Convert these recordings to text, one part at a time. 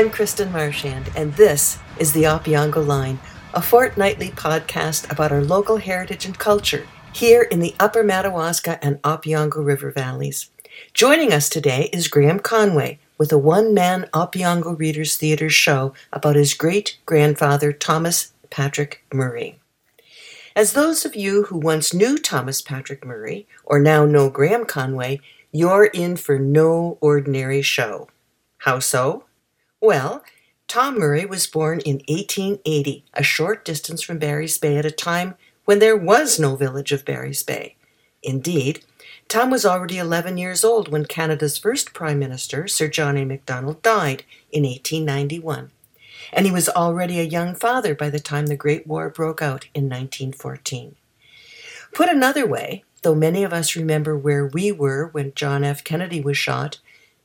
I'm Kristen Marchand, and this is the Opeongo Line, a fortnightly podcast about our local heritage and culture here in the Upper Madawaska and Opeongo River valleys. Joining us today is Graham Conway with a one man Opeongo Readers Theatre show about his great grandfather Thomas Patrick Murray. As those of you who once knew Thomas Patrick Murray, or now know Graham Conway, you're in for no ordinary show. How so? Well, Tom Murray was born in 1880, a short distance from Barry's Bay at a time when there was no village of Barry's Bay. Indeed, Tom was already 11 years old when Canada's first Prime Minister, Sir John A. Macdonald, died in 1891 and he was already a young father by the time the Great War broke out in 1914. Put another way, though many of us remember where we were when John F. Kennedy was shot,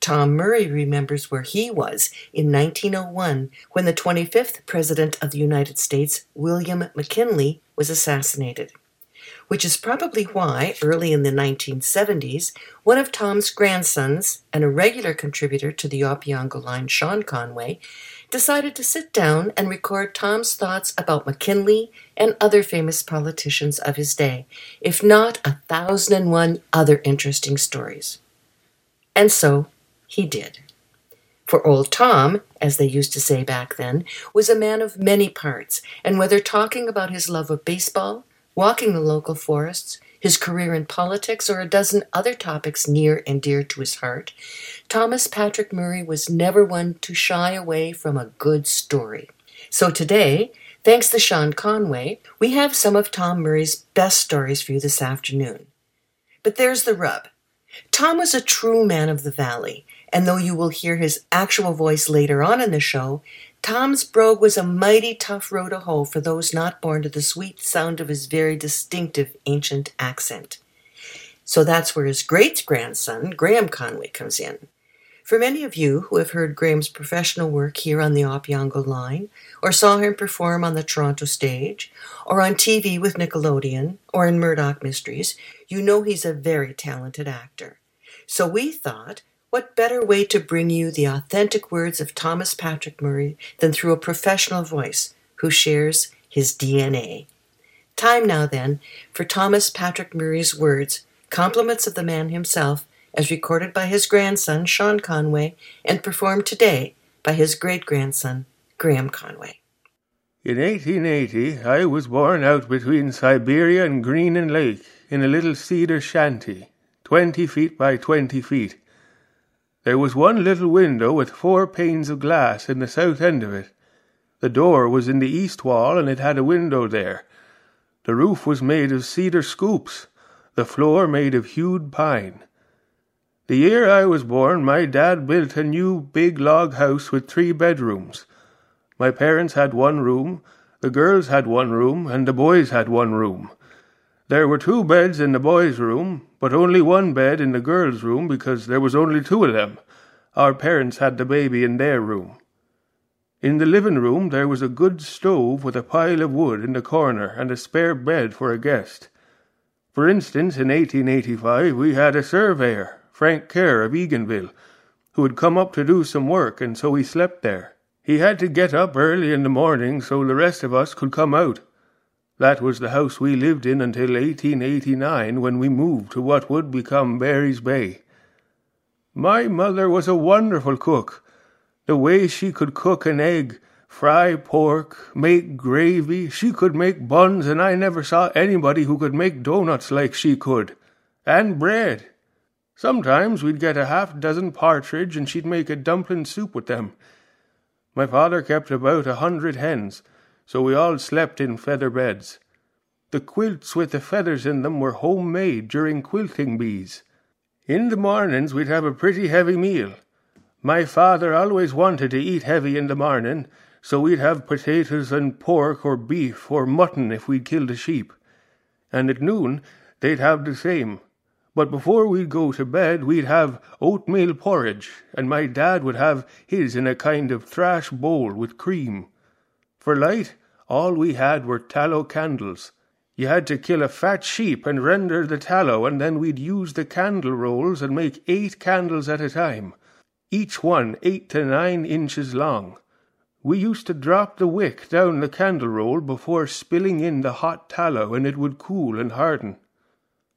Tom Murray remembers where he was in 1901 when the 25th President of the United States, William McKinley, was assassinated. Which is probably why, early in the 1970s, one of Tom's grandsons and a regular contributor to the Opeongo line, Sean Conway, decided to sit down and record Tom's thoughts about McKinley and other famous politicians of his day, if not a thousand and one other interesting stories. And so he did. For old Tom, as they used to say back then, was a man of many parts, and whether talking about his love of baseball, walking the local forests, his career in politics, or a dozen other topics near and dear to his heart, Thomas Patrick Murray was never one to shy away from a good story. So today, thanks to Sean Conway, we have some of Tom Murray's best stories for you this afternoon. But there's the rub. Tom was a true man of the valley, and though you will hear his actual voice later on in the show, Tom's brogue was a mighty tough row to hoe for those not born to the sweet sound of his very distinctive ancient accent. So that's where his great grandson, Graham Conway, comes in. For many of you who have heard Graham's professional work here on the Opeongo line, or saw him perform on the Toronto stage, or on TV with Nickelodeon, or in Murdoch Mysteries, you know he's a very talented actor. So we thought what better way to bring you the authentic words of Thomas Patrick Murray than through a professional voice who shares his DNA? Time now, then, for Thomas Patrick Murray's words, compliments of the man himself, as recorded by his grandson, Sean Conway, and performed today by his great grandson, Graham Conway. In 1880, I was born out between Siberia and Greenan Lake in a little cedar shanty, twenty feet by twenty feet. There was one little window with four panes of glass in the south end of it. The door was in the east wall, and it had a window there. The roof was made of cedar scoops, the floor made of hewed pine. The year I was born, my dad built a new big log house with three bedrooms. My parents had one room, the girls had one room, and the boys had one room. There were two beds in the boys' room, but only one bed in the girls' room because there was only two of them. Our parents had the baby in their room. In the living room there was a good stove with a pile of wood in the corner and a spare bed for a guest. For instance, in 1885 we had a surveyor, Frank Kerr of Eganville, who had come up to do some work, and so he slept there. He had to get up early in the morning so the rest of us could come out. That was the house we lived in until 1889 when we moved to what would become Barry's Bay. My mother was a wonderful cook. The way she could cook an egg, fry pork, make gravy, she could make buns, and I never saw anybody who could make doughnuts like she could. And bread. Sometimes we'd get a half dozen partridge and she'd make a dumpling soup with them. My father kept about a hundred hens so we all slept in feather beds. The quilts with the feathers in them were homemade during quilting bees. In the mornings we'd have a pretty heavy meal. My father always wanted to eat heavy in the morning, so we'd have potatoes and pork or beef or mutton if we'd killed a sheep. And at noon they'd have the same. But before we'd go to bed, we'd have oatmeal porridge, and my dad would have his in a kind of thrash bowl with cream. For light, all we had were tallow candles. You had to kill a fat sheep and render the tallow, and then we'd use the candle rolls and make eight candles at a time. each one eight to nine inches long. We used to drop the wick down the candle roll before spilling in the hot tallow, and it would cool and harden.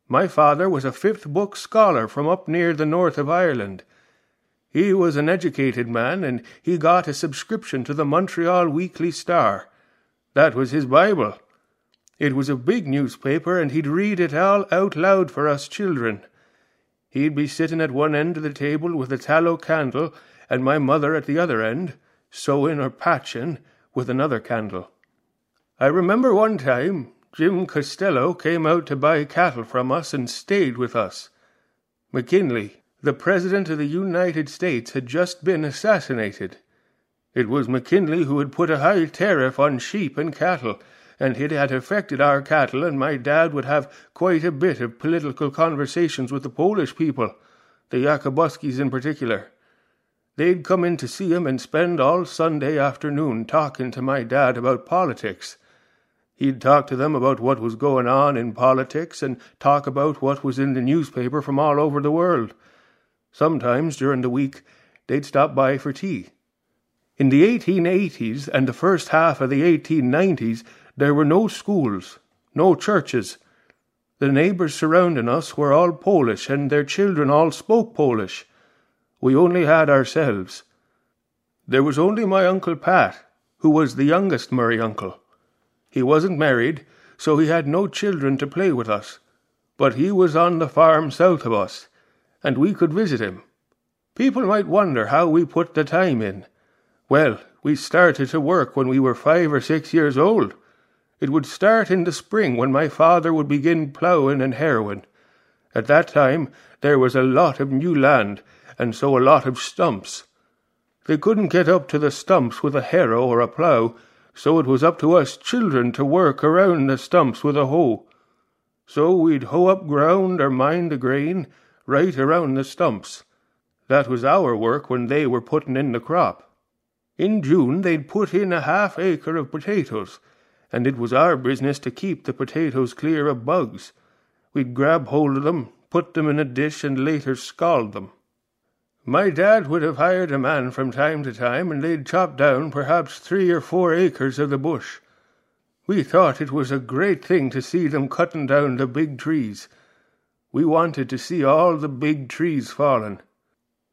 My father was a fifth book scholar from up near the north of Ireland. He was an educated man, and he got a subscription to the Montreal Weekly Star. That was his Bible. It was a big newspaper, and he'd read it all out loud for us children. He'd be sitting at one end of the table with a tallow candle, and my mother at the other end sewing or patching with another candle. I remember one time Jim Costello came out to buy cattle from us and stayed with us. McKinley, the President of the United States, had just been assassinated. It was McKinley who had put a high tariff on sheep and cattle, and it had affected our cattle, and my dad would have quite a bit of political conversations with the Polish people, the Yakubuskis in particular. They'd come in to see him and spend all Sunday afternoon talking to my dad about politics. He'd talk to them about what was going on in politics and talk about what was in the newspaper from all over the world. Sometimes during the week they'd stop by for tea. In the 1880s and the first half of the 1890s, there were no schools, no churches. The neighbours surrounding us were all Polish, and their children all spoke Polish. We only had ourselves. There was only my Uncle Pat, who was the youngest Murray uncle. He wasn't married, so he had no children to play with us, but he was on the farm south of us, and we could visit him. People might wonder how we put the time in. Well, we started to work when we were five or six years old. It would start in the spring when my father would begin ploughing and harrowing. At that time there was a lot of new land, and so a lot of stumps. They couldn't get up to the stumps with a harrow or a plough, so it was up to us children to work around the stumps with a hoe. So we'd hoe up ground or mind the grain right around the stumps. That was our work when they were putting in the crop. In June they'd put in a half acre of potatoes, and it was our business to keep the potatoes clear of bugs. We'd grab hold of them, put them in a dish, and later scald them. My dad would have hired a man from time to time, and they'd chop down perhaps three or four acres of the bush. We thought it was a great thing to see them cutting down the big trees. We wanted to see all the big trees falling.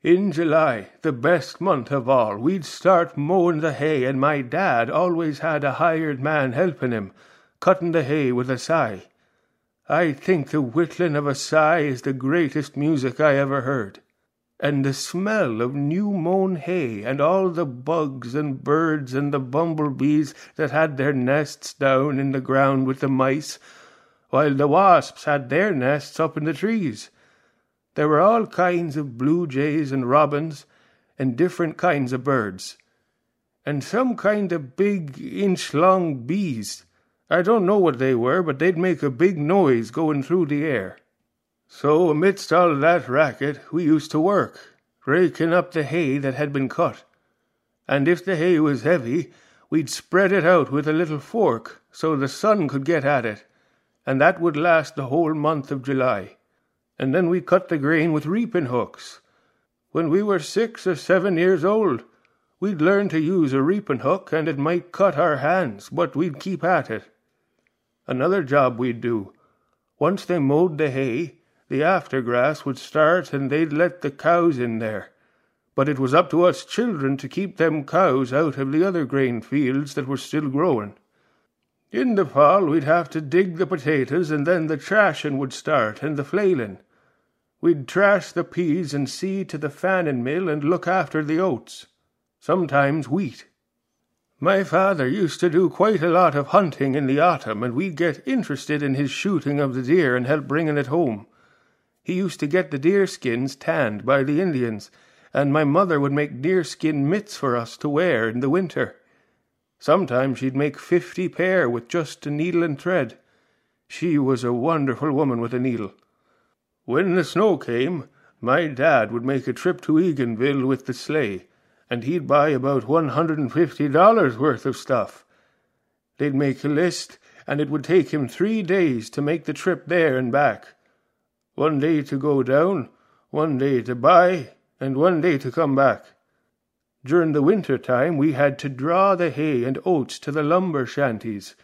In July, the best month of all, we'd start mowing the hay, and my dad always had a hired man helping him, cutting the hay with a scythe. I think the whittling of a scythe is the greatest music I ever heard and the smell of new mown hay, and all the bugs and birds and the bumblebees that had their nests down in the ground with the mice, while the wasps had their nests up in the trees. There were all kinds of blue jays and robins, and different kinds of birds, and some kind of big inch long bees. I don't know what they were, but they'd make a big noise going through the air. So amidst all that racket we used to work, raking up the hay that had been cut. And if the hay was heavy, we'd spread it out with a little fork so the sun could get at it, and that would last the whole month of July. And then we cut the grain with reaping hooks. When we were six or seven years old, we'd learn to use a reaping hook, and it might cut our hands, but we'd keep at it. Another job we'd do. Once they mowed the hay, the aftergrass would start and they'd let the cows in there. But it was up to us children to keep them cows out of the other grain fields that were still growing. In the fall we'd have to dig the potatoes and then the trashing would start and the flailing. We'd trash the peas and see to the fanning mill and look after the oats, sometimes wheat. My father used to do quite a lot of hunting in the autumn, and we'd get interested in his shooting of the deer and help bringing it home. He used to get the deer skins tanned by the Indians, and my mother would make deerskin mitts for us to wear in the winter. Sometimes she'd make fifty pair with just a needle and thread. She was a wonderful woman with a needle. When the snow came, my dad would make a trip to Eganville with the sleigh, and he'd buy about one hundred and fifty dollars worth of stuff. They'd make a list, and it would take him three days to make the trip there and back. One day to go down, one day to buy, and one day to come back. During the winter time we had to draw the hay and oats to the lumber shanties.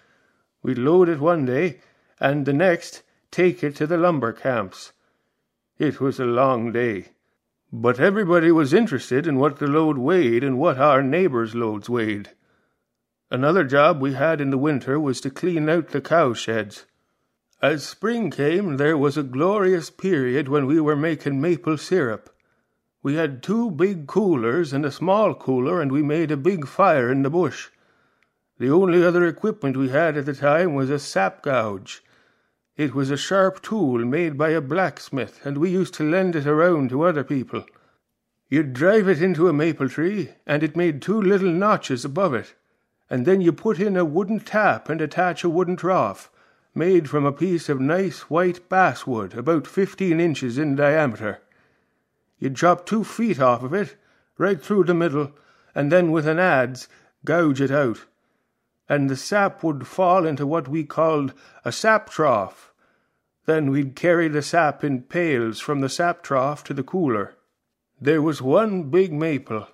We'd load it one day, and the next take it to the lumber camps. It was a long day. But everybody was interested in what the load weighed and what our neighbors' loads weighed. Another job we had in the winter was to clean out the cow sheds. As spring came, there was a glorious period when we were making maple syrup. We had two big coolers and a small cooler, and we made a big fire in the bush. The only other equipment we had at the time was a sap gouge. It was a sharp tool made by a blacksmith, and we used to lend it around to other people. You'd drive it into a maple tree, and it made two little notches above it, and then you put in a wooden tap and attach a wooden trough, made from a piece of nice white basswood about fifteen inches in diameter. You'd chop two feet off of it, right through the middle, and then with an adze gouge it out. And the sap would fall into what we called a sap trough. Then we'd carry the sap in pails from the sap trough to the cooler. There was one big maple,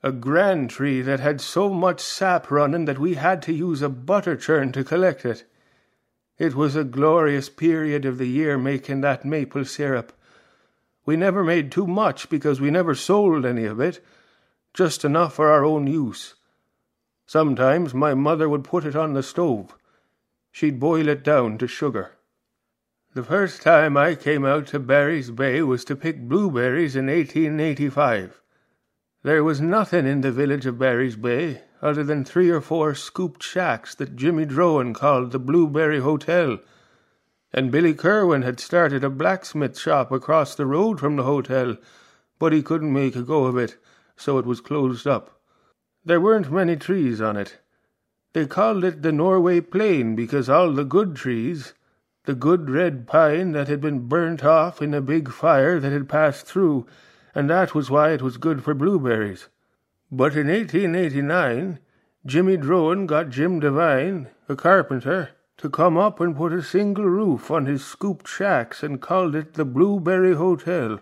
a grand tree that had so much sap running that we had to use a butter churn to collect it. It was a glorious period of the year making that maple syrup we never made too much because we never sold any of it, just enough for our own use. Sometimes my mother would put it on the stove. She'd boil it down to sugar. The first time I came out to Barry's Bay was to pick blueberries in 1885. There was nothing in the village of Barry's Bay other than three or four scooped shacks that Jimmy Drowan called the Blueberry Hotel and Billy Kerwin had started a blacksmith shop across the road from the hotel, but he couldn't make a go of it, so it was closed up. There weren't many trees on it. They called it the Norway Plain because all the good trees, the good red pine that had been burnt off in a big fire that had passed through, and that was why it was good for blueberries. But in 1889, Jimmy Drowan got Jim Devine, a carpenter, to come up and put a single roof on his scooped shacks and called it the Blueberry Hotel.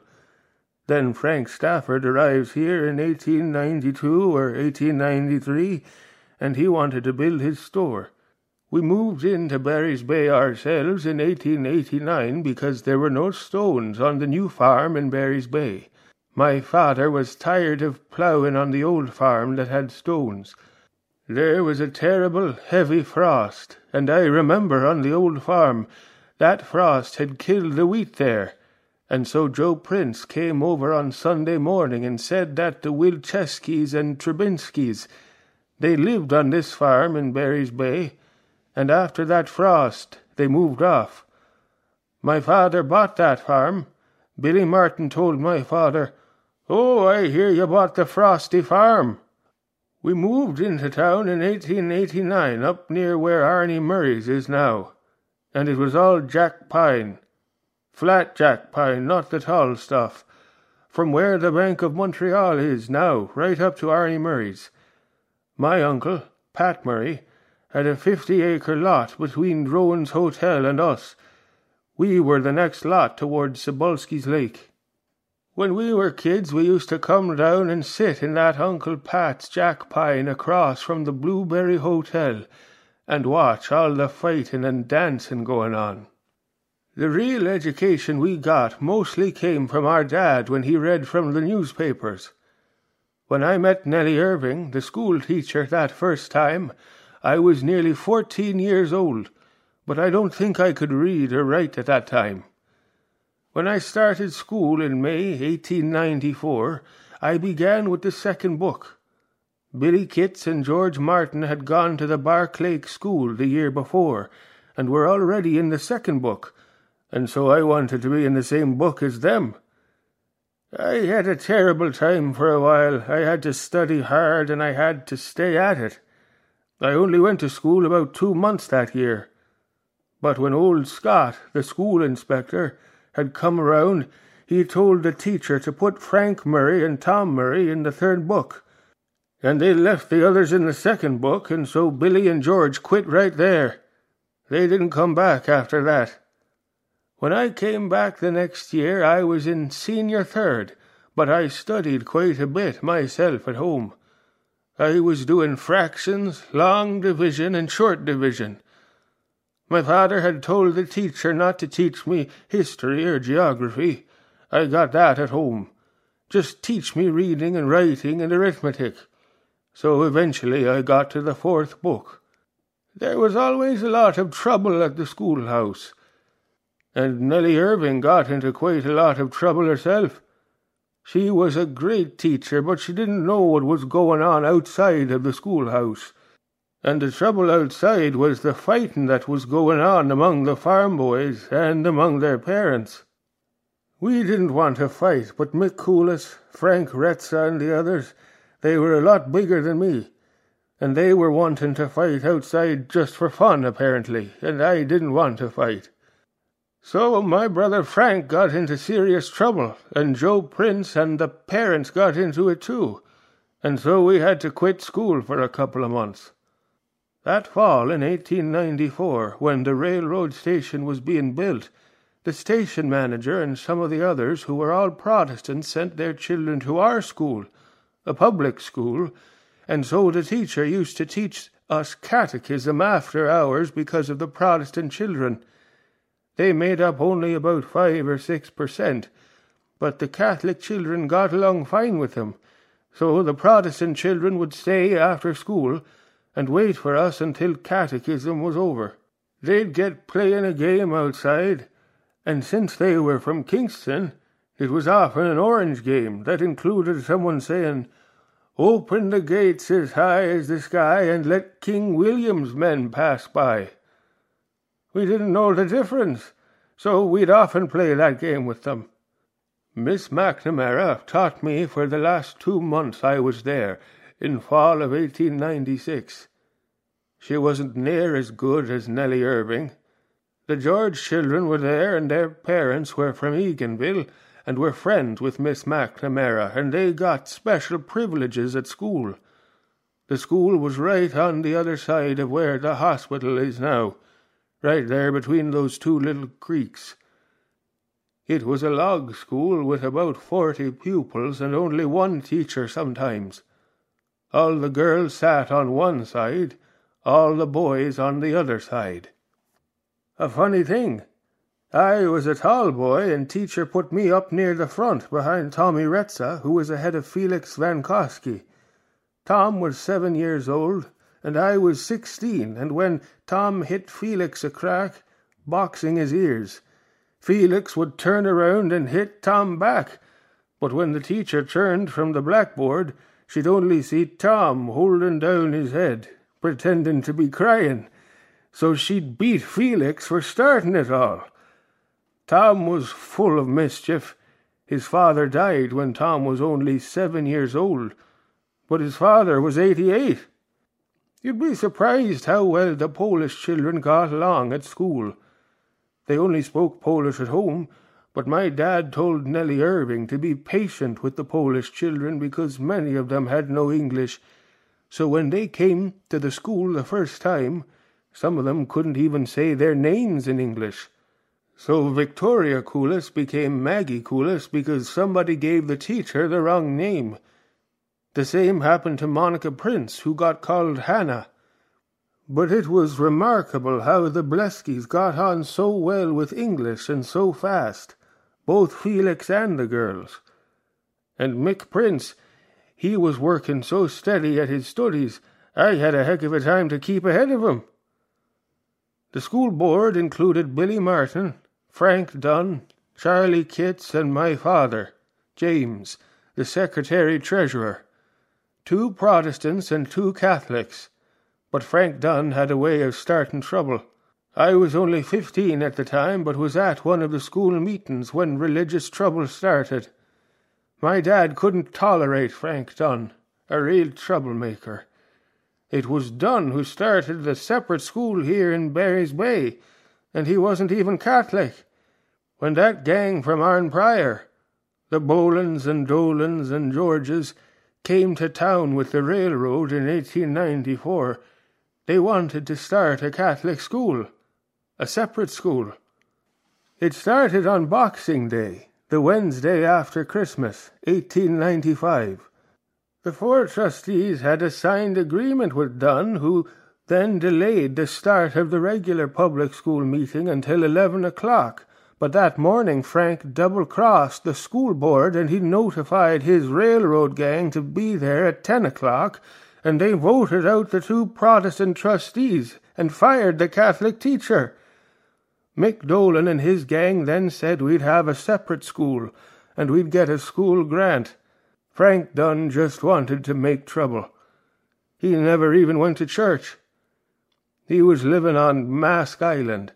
Then Frank Stafford arrives here in 1892 or 1893, and he wanted to build his store. We moved into Barry's Bay ourselves in 1889 because there were no stones on the new farm in Barry's Bay. My father was tired of ploughing on the old farm that had stones. There was a terrible heavy frost, and I remember on the old farm that frost had killed the wheat there, and so Joe Prince came over on Sunday morning and said that the Wilczeskis and Trebinskis they lived on this farm in Barry's Bay, and after that frost they moved off. My father bought that farm. Billy Martin told my father, "Oh, I hear you bought the Frosty farm." We moved into town in 1889 up near where Arnie Murray's is now, and it was all jack pine. Flat jack pine, not the tall stuff. From where the Bank of Montreal is now, right up to Arnie Murray's. My uncle, Pat Murray, had a fifty acre lot between Drowan's Hotel and us. We were the next lot towards Cebulski's Lake. When we were kids we used to come down and sit in that Uncle Pat's jack pine across from the Blueberry Hotel and watch all the fighting and dancing going on. The real education we got mostly came from our dad when he read from the newspapers. When I met Nellie Irving, the school teacher, that first time, I was nearly fourteen years old, but I don't think I could read or write at that time. When I started school in May 1894, I began with the second book. Billy Kitts and George Martin had gone to the Barclay School the year before, and were already in the second book, and so I wanted to be in the same book as them. I had a terrible time for a while. I had to study hard, and I had to stay at it. I only went to school about two months that year. But when old Scott, the school inspector, had come around, he told the teacher to put Frank Murray and Tom Murray in the third book. And they left the others in the second book, and so Billy and George quit right there. They didn't come back after that. When I came back the next year, I was in senior third, but I studied quite a bit myself at home. I was doing fractions, long division, and short division. My father had told the teacher not to teach me history or geography. I got that at home. Just teach me reading and writing and arithmetic. So eventually I got to the fourth book. There was always a lot of trouble at the schoolhouse, and Nellie Irving got into quite a lot of trouble herself. She was a great teacher, but she didn't know what was going on outside of the schoolhouse. And the trouble outside was the fighting that was going on among the farm boys and among their parents. We didn't want to fight, but Mick Coolis, Frank Retza, and the others, they were a lot bigger than me and they were wanting to fight outside just for fun, apparently, and I didn't want to fight. So my brother Frank got into serious trouble, and Joe Prince and the parents got into it too, and so we had to quit school for a couple of months. That fall in 1894, when the railroad station was being built, the station manager and some of the others, who were all Protestants, sent their children to our school, a public school, and so the teacher used to teach us catechism after hours because of the Protestant children. They made up only about five or six per cent, but the Catholic children got along fine with them, so the Protestant children would stay after school and wait for us until catechism was over. They'd get playing a game outside, and since they were from Kingston, it was often an orange game that included someone saying, Open the gates as high as the sky and let King William's men pass by. We didn't know the difference, so we'd often play that game with them. Miss McNamara taught me for the last two months I was there, in fall of 1896. She wasn't near as good as Nellie Irving. The George children were there, and their parents were from Eganville, and were friends with Miss McNamara, and they got special privileges at school. The school was right on the other side of where the hospital is now, right there between those two little creeks. It was a log school with about forty pupils and only one teacher sometimes. All the girls sat on one side, all the boys on the other side. A funny thing, I was a tall boy, and teacher put me up near the front behind Tommy Retza, who was ahead of Felix Van Koski. Tom was seven years old, and I was sixteen, and when Tom hit Felix a crack, boxing his ears, Felix would turn around and hit Tom back, but when the teacher turned from the blackboard, she'd only see Tom holding down his head, pretending to be crying, so she'd beat Felix for starting it all. Tom was full of mischief. His father died when Tom was only seven years old, but his father was eighty-eight. You'd be surprised how well the Polish children got along at school. They only spoke Polish at home, but my dad told Nellie Irving to be patient with the Polish children because many of them had no English. So when they came to the school the first time, some of them couldn't even say their names in English. So Victoria Coolis became Maggie Coolis because somebody gave the teacher the wrong name. The same happened to Monica Prince, who got called Hannah. But it was remarkable how the Bleskys got on so well with English and so fast, both Felix and the girls. And Mick Prince, he was working so steady at his studies, I had a heck of a time to keep ahead of him. The school board included Billy Martin, Frank Dunn, Charlie Kitts, and my father, James, the secretary treasurer. Two Protestants and two Catholics, but Frank Dunn had a way of starting trouble. I was only fifteen at the time, but was at one of the school meetings when religious trouble started. My dad couldn't tolerate Frank Dunn, a real troublemaker. It was Dunn who started the separate school here in Barry's Bay and he wasn't even Catholic. When that gang from Arnprior, the Bolans and Dolans and Georges, came to town with the railroad in 1894, they wanted to start a Catholic school, a separate school. It started on Boxing Day, the Wednesday after Christmas, 1895. The four trustees had a signed agreement with Dunn, who then delayed the start of the regular public school meeting until eleven o'clock. But that morning Frank double crossed the school board and he notified his railroad gang to be there at ten o'clock, and they voted out the two Protestant trustees and fired the Catholic teacher. Mick Dolan and his gang then said we'd have a separate school and we'd get a school grant. Frank Dunn just wanted to make trouble. He never even went to church. He was living on Mask Island.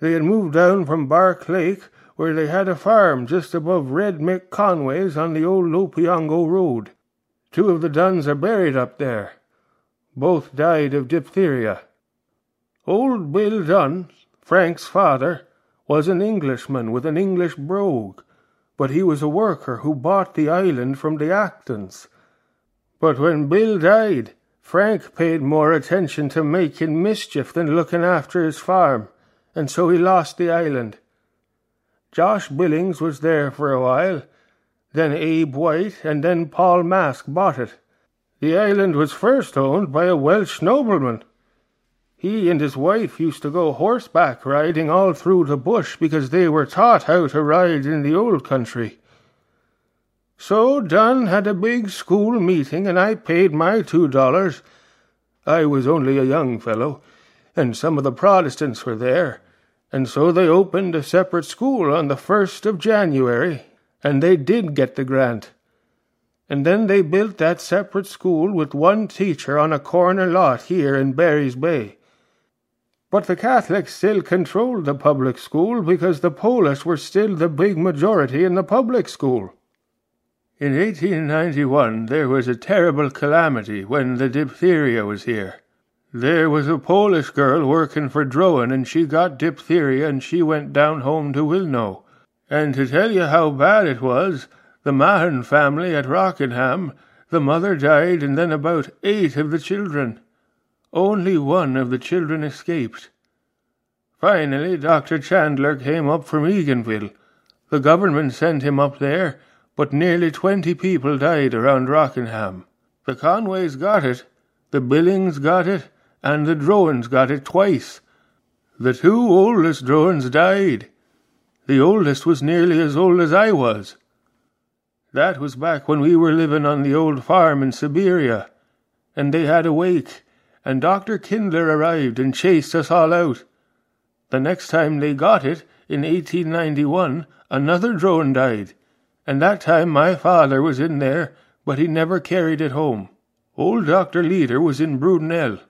They had moved down from Bark Lake, where they had a farm just above Red Mick Conway's on the old Opeongo Road. Two of the Duns are buried up there. Both died of diphtheria. Old Bill Dunn, Frank's father was an Englishman with an English brogue, but he was a worker who bought the island from the Actons. But when Bill died, Frank paid more attention to making mischief than looking after his farm, and so he lost the island. Josh Billings was there for a while, then Abe White, and then Paul Mask bought it. The island was first owned by a Welsh nobleman he and his wife used to go horseback riding all through the bush because they were taught how to ride in the old country. So Dunn had a big school meeting, and I paid my two dollars. I was only a young fellow, and some of the Protestants were there, and so they opened a separate school on the first of January, and they did get the grant. And then they built that separate school with one teacher on a corner lot here in Barry's Bay. But the Catholics still controlled the public school because the Polish were still the big majority in the public school. In 1891 there was a terrible calamity when the diphtheria was here. There was a Polish girl working for Drowan and she got diphtheria and she went down home to Wilno. And to tell you how bad it was, the Mahon family at Rockingham, the mother died and then about eight of the children. Only one of the children escaped. Finally, Dr. Chandler came up from Eganville. The government sent him up there, but nearly twenty people died around Rockingham. The Conways got it, the Billings got it, and the Drowans got it twice. The two oldest Drowans died. The oldest was nearly as old as I was. That was back when we were living on the old farm in Siberia, and they had a wake and Dr. Kindler arrived and chased us all out. The next time they got it, in 1891, another Drowan died, and that time my father was in there, but he never carried it home. Old Dr. Leader was in Brudenell.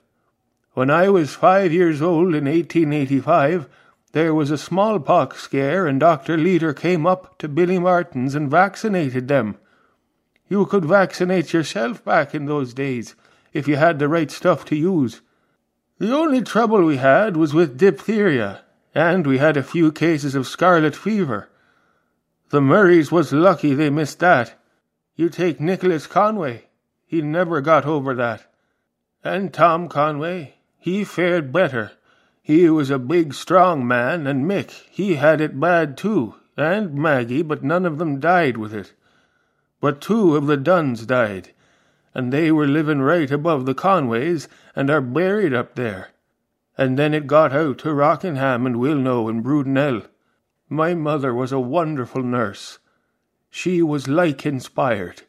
When I was five years old in 1885, there was a smallpox scare, and Dr. Leader came up to Billy Martin's and vaccinated them. You could vaccinate yourself back in those days, if you had the right stuff to use. The only trouble we had was with diphtheria, and we had a few cases of scarlet fever. The Murrays was lucky they missed that. You take Nicholas Conway, he never got over that. And Tom Conway, he fared better. He was a big, strong man, and Mick, he had it bad too, and Maggie, but none of them died with it. But two of the Duns died, and they were living right above the Conways and are buried up there. And then it got out to Rockingham and Wilno and Brudenell. My mother was a wonderful nurse. She was like inspired.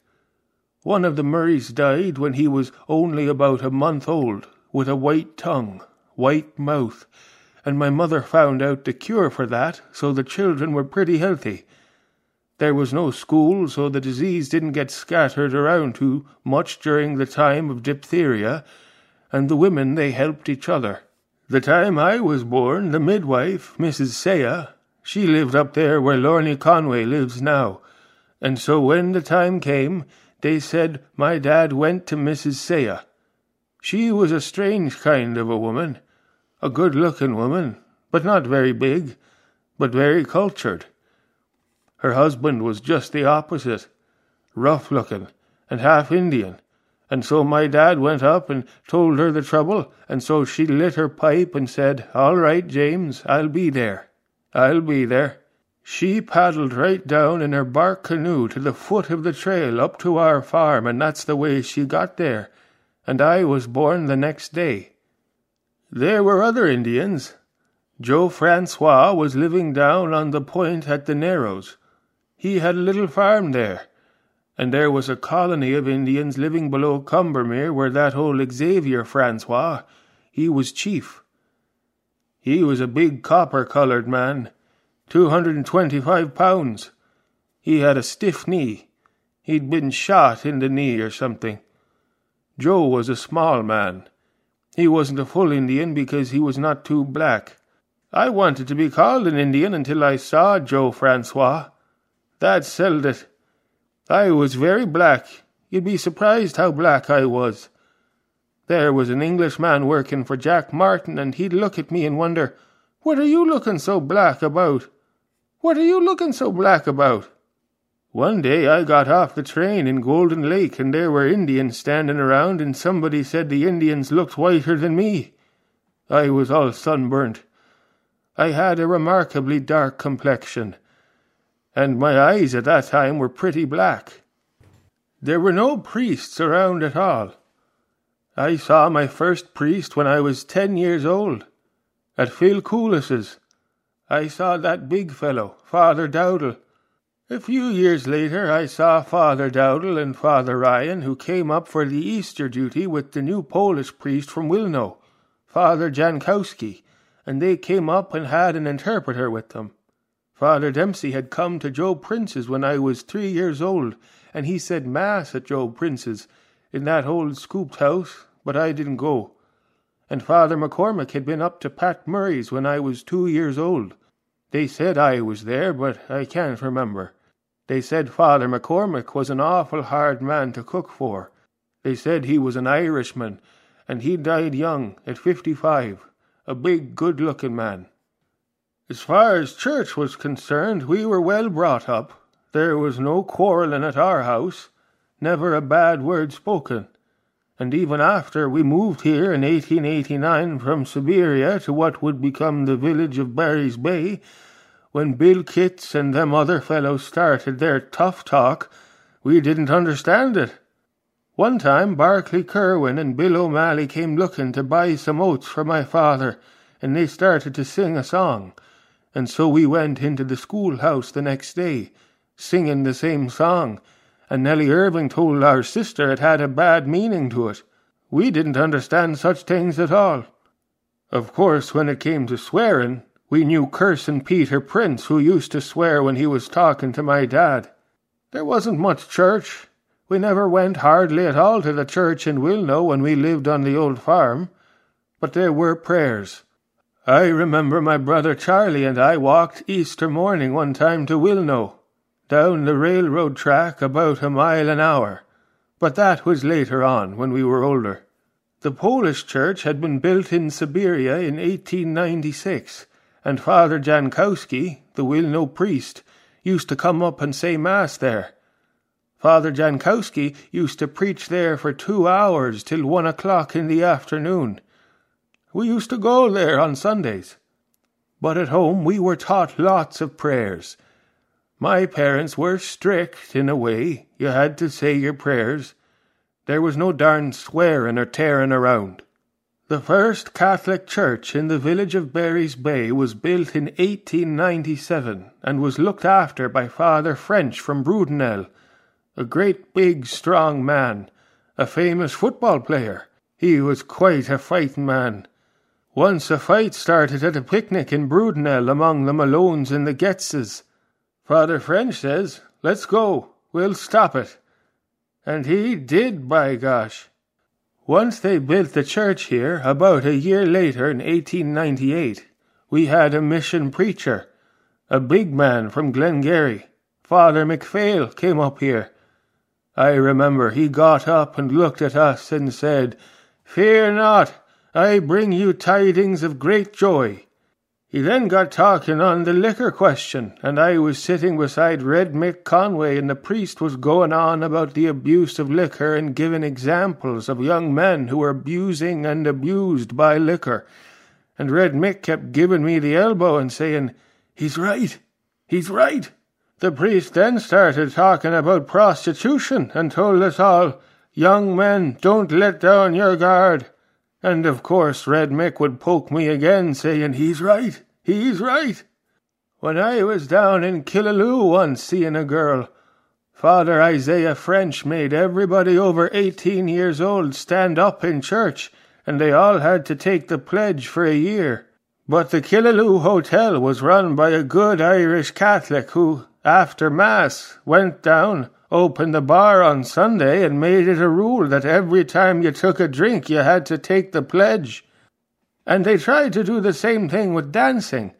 One of the Murrays died when he was only about a month old, with a white tongue, white mouth, and my mother found out the cure for that, so the children were pretty healthy there was no school, so the disease didn't get scattered around too much during the time of diphtheria, and the women they helped each other. The time I was born, the midwife, Mrs. Saya, she lived up there where Lorney Conway lives now, and so when the time came, they said my dad went to Mrs. Saya. She was a strange kind of a woman, a good looking woman, but not very big, but very cultured. Her husband was just the opposite, rough looking and half Indian, and so my dad went up and told her the trouble, and so she lit her pipe and said, All right, James, I'll be there. I'll be there. She paddled right down in her bark canoe to the foot of the trail up to our farm, and that's the way she got there, and I was born the next day. There were other Indians. Joe Francois was living down on the point at the Narrows. He had a little farm there, and there was a colony of Indians living below Combermere where that old Xavier Francois, he was chief. He was a big copper coloured man two hundred and twenty-five pounds. He had a stiff knee. He'd been shot in the knee or something. Joe was a small man. He wasn't a full Indian because he was not too black. I wanted to be called an Indian until I saw Joe Francois. That settled it. I was very black. You'd be surprised how black I was. There was an Englishman working for Jack Martin, and he'd look at me and wonder, What are you looking so black about? What are you looking so black about? One day I got off the train in Golden Lake and there were Indians standing around and somebody said the Indians looked whiter than me. I was all sunburnt. I had a remarkably dark complexion, and my eyes at that time were pretty black. There were no priests around at all. I saw my first priest when I was ten years old, at Phil Coolis's. I saw that big fellow, Father Dowdall. A few years later I saw Father Dowdall and Father Ryan, who came up for the Easter duty with the new Polish priest from Wilno, Father Jankowski, and they came up and had an interpreter with them. Father Dempsey had come to Joe Prince's when I was three years old, and he said Mass at Joe Prince's in that old scooped house, but I didn't go. And Father McCormick had been up to Pat Murray's when I was two years old. They said I was there, but I can't remember. They said Father McCormick was an awful hard man to cook for. They said he was an Irishman, and he died young, at fifty-five, a big, good-looking man. As far as church was concerned, we were well brought up. There was no quarrelling at our house, never a bad word spoken. And even after we moved here in 1889 from Siberia to what would become the village of Barry's Bay, when Bill Kitts and them other fellows started their tough talk, we didn't understand it. One time Barclay Kerwin and Bill O'Malley came looking to buy some oats for my father, and they started to sing a song, and so we went into the schoolhouse the next day, singing the same song, and Nellie Irving told our sister it had a bad meaning to it. We didn't understand such things at all. Of course, when it came to swearing, we knew Curson Peter Prince, who used to swear when he was talking to my dad. There wasn't much church. We never went hardly at all to the church in Wilno when we lived on the old farm. But there were prayers. I remember my brother Charlie and I walked Easter morning one time to Wilno, down the railroad track about a mile an hour. But that was later on, when we were older. The Polish church had been built in Siberia in 1896 and Father Jankowski, the Wilno priest, used to come up and say Mass there. Father Jankowski used to preach there for two hours till one o'clock in the afternoon. We used to go there on Sundays. But at home we were taught lots of prayers. My parents were strict in a way. You had to say your prayers. There was no darn swearing or tearing around. The first Catholic church in the village of Barry's Bay was built in 1897 and was looked after by Father French from Brudenell, a great big strong man, a famous football player. He was quite a fighting man. Once a fight started at a picnic in Brudenell among the Malones and the Getzes. Father French says, Let's go, we'll stop it. And he did, by gosh. Once they built the church here, about a year later in 1898, we had a mission preacher, a big man from Glengarry. Father MacPhail came up here. I remember he got up and looked at us and said, Fear not, I bring you tidings of great joy. He then got talking on the liquor question, and I was sitting beside Red Mick Conway, and the priest was going on about the abuse of liquor and giving examples of young men who were abusing and abused by liquor. And Red Mick kept giving me the elbow and saying, He's right, He's right. The priest then started talking about prostitution and told us all, Young men, don't let down your guard. And of course Red Mick would poke me again, saying, He's right, he's right. When I was down in Killaloe once seeing a girl, Father Isaiah French made everybody over eighteen years old stand up in church, and they all had to take the pledge for a year. But the Killaloe Hotel was run by a good Irish Catholic who, after Mass, went down, opened the bar on Sunday, and made it a rule that every time you took a drink you had to take the pledge. And they tried to do the same thing with dancing,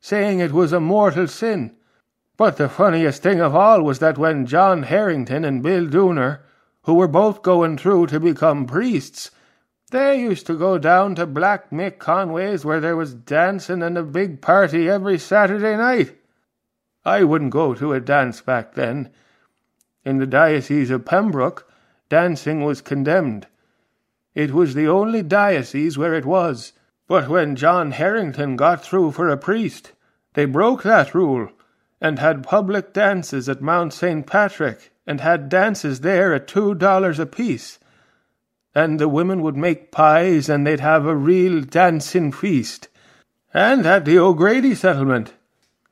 saying it was a mortal sin. But the funniest thing of all was that when John Harrington and Bill Dooner, who were both going through to become priests, they used to go down to Black Mick Conway's where there was dancing and a big party every Saturday night. I wouldn't go to a dance back then. In the Diocese of Pembroke, dancing was condemned. It was the only diocese where it was. But when John Harrington got through for a priest, they broke that rule and had public dances at Mount St. Patrick and had dances there at two dollars apiece and the women would make pies, and they'd have a real dancing feast. And at the O'Grady settlement,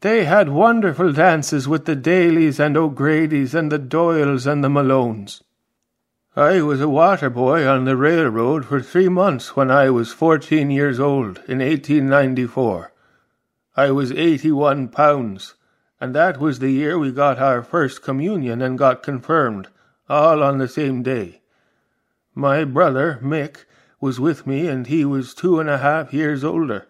they had wonderful dances with the Dalys and O'Gradys and the Doyles and the Malones. I was a water boy on the railroad for three months when I was fourteen years old in 1894. I was eighty-one pounds, and that was the year we got our first communion and got confirmed, all on the same day. My brother, Mick, was with me, and he was two and a half years older.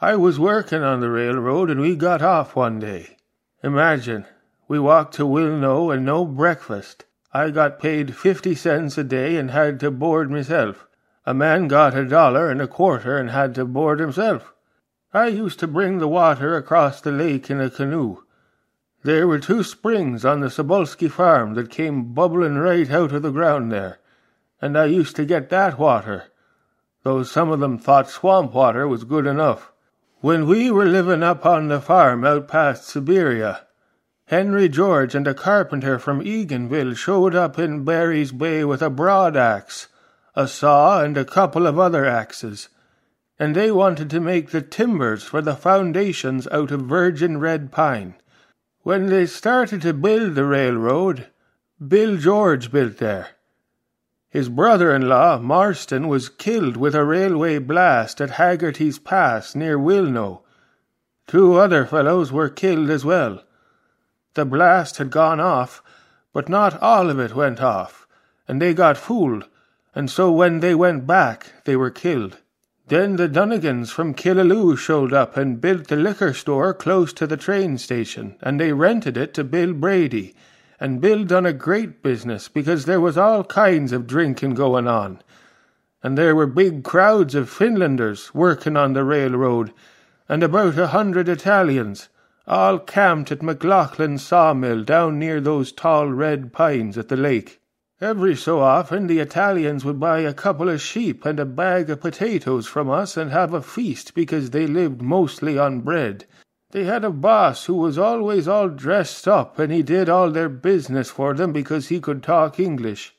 I was working on the railroad, and we got off one day. Imagine, we walked to Wilno and no breakfast. I got paid fifty cents a day and had to board myself. A man got a dollar and a quarter and had to board himself. I used to bring the water across the lake in a canoe. There were two springs on the Sobolski farm that came bubbling right out of the ground there and I used to get that water, though some of them thought swamp water was good enough. When we were living up on the farm out past Siberia, Henry George and a carpenter from Eganville showed up in Barry's Bay with a broad axe, a saw, and a couple of other axes, and they wanted to make the timbers for the foundations out of virgin red pine. When they started to build the railroad, Bill George built there. His brother-in-law, Marston, was killed with a railway blast at Haggerty's Pass near Wilno. Two other fellows were killed as well. The blast had gone off, but not all of it went off, and they got fooled, and so when they went back they were killed. Then the Dunnigans from Killaloe showed up and built the liquor store close to the train station, and they rented it to Bill Brady, and Bill done a great business because there was all kinds of drinking going on, and there were big crowds of Finlanders working on the railroad, and about a hundred Italians, all camped at McLaughlin's sawmill down near those tall red pines at the lake. Every so often the Italians would buy a couple of sheep and a bag of potatoes from us and have a feast because they lived mostly on bread they had a boss who was always all dressed up, and he did all their business for them because he could talk English.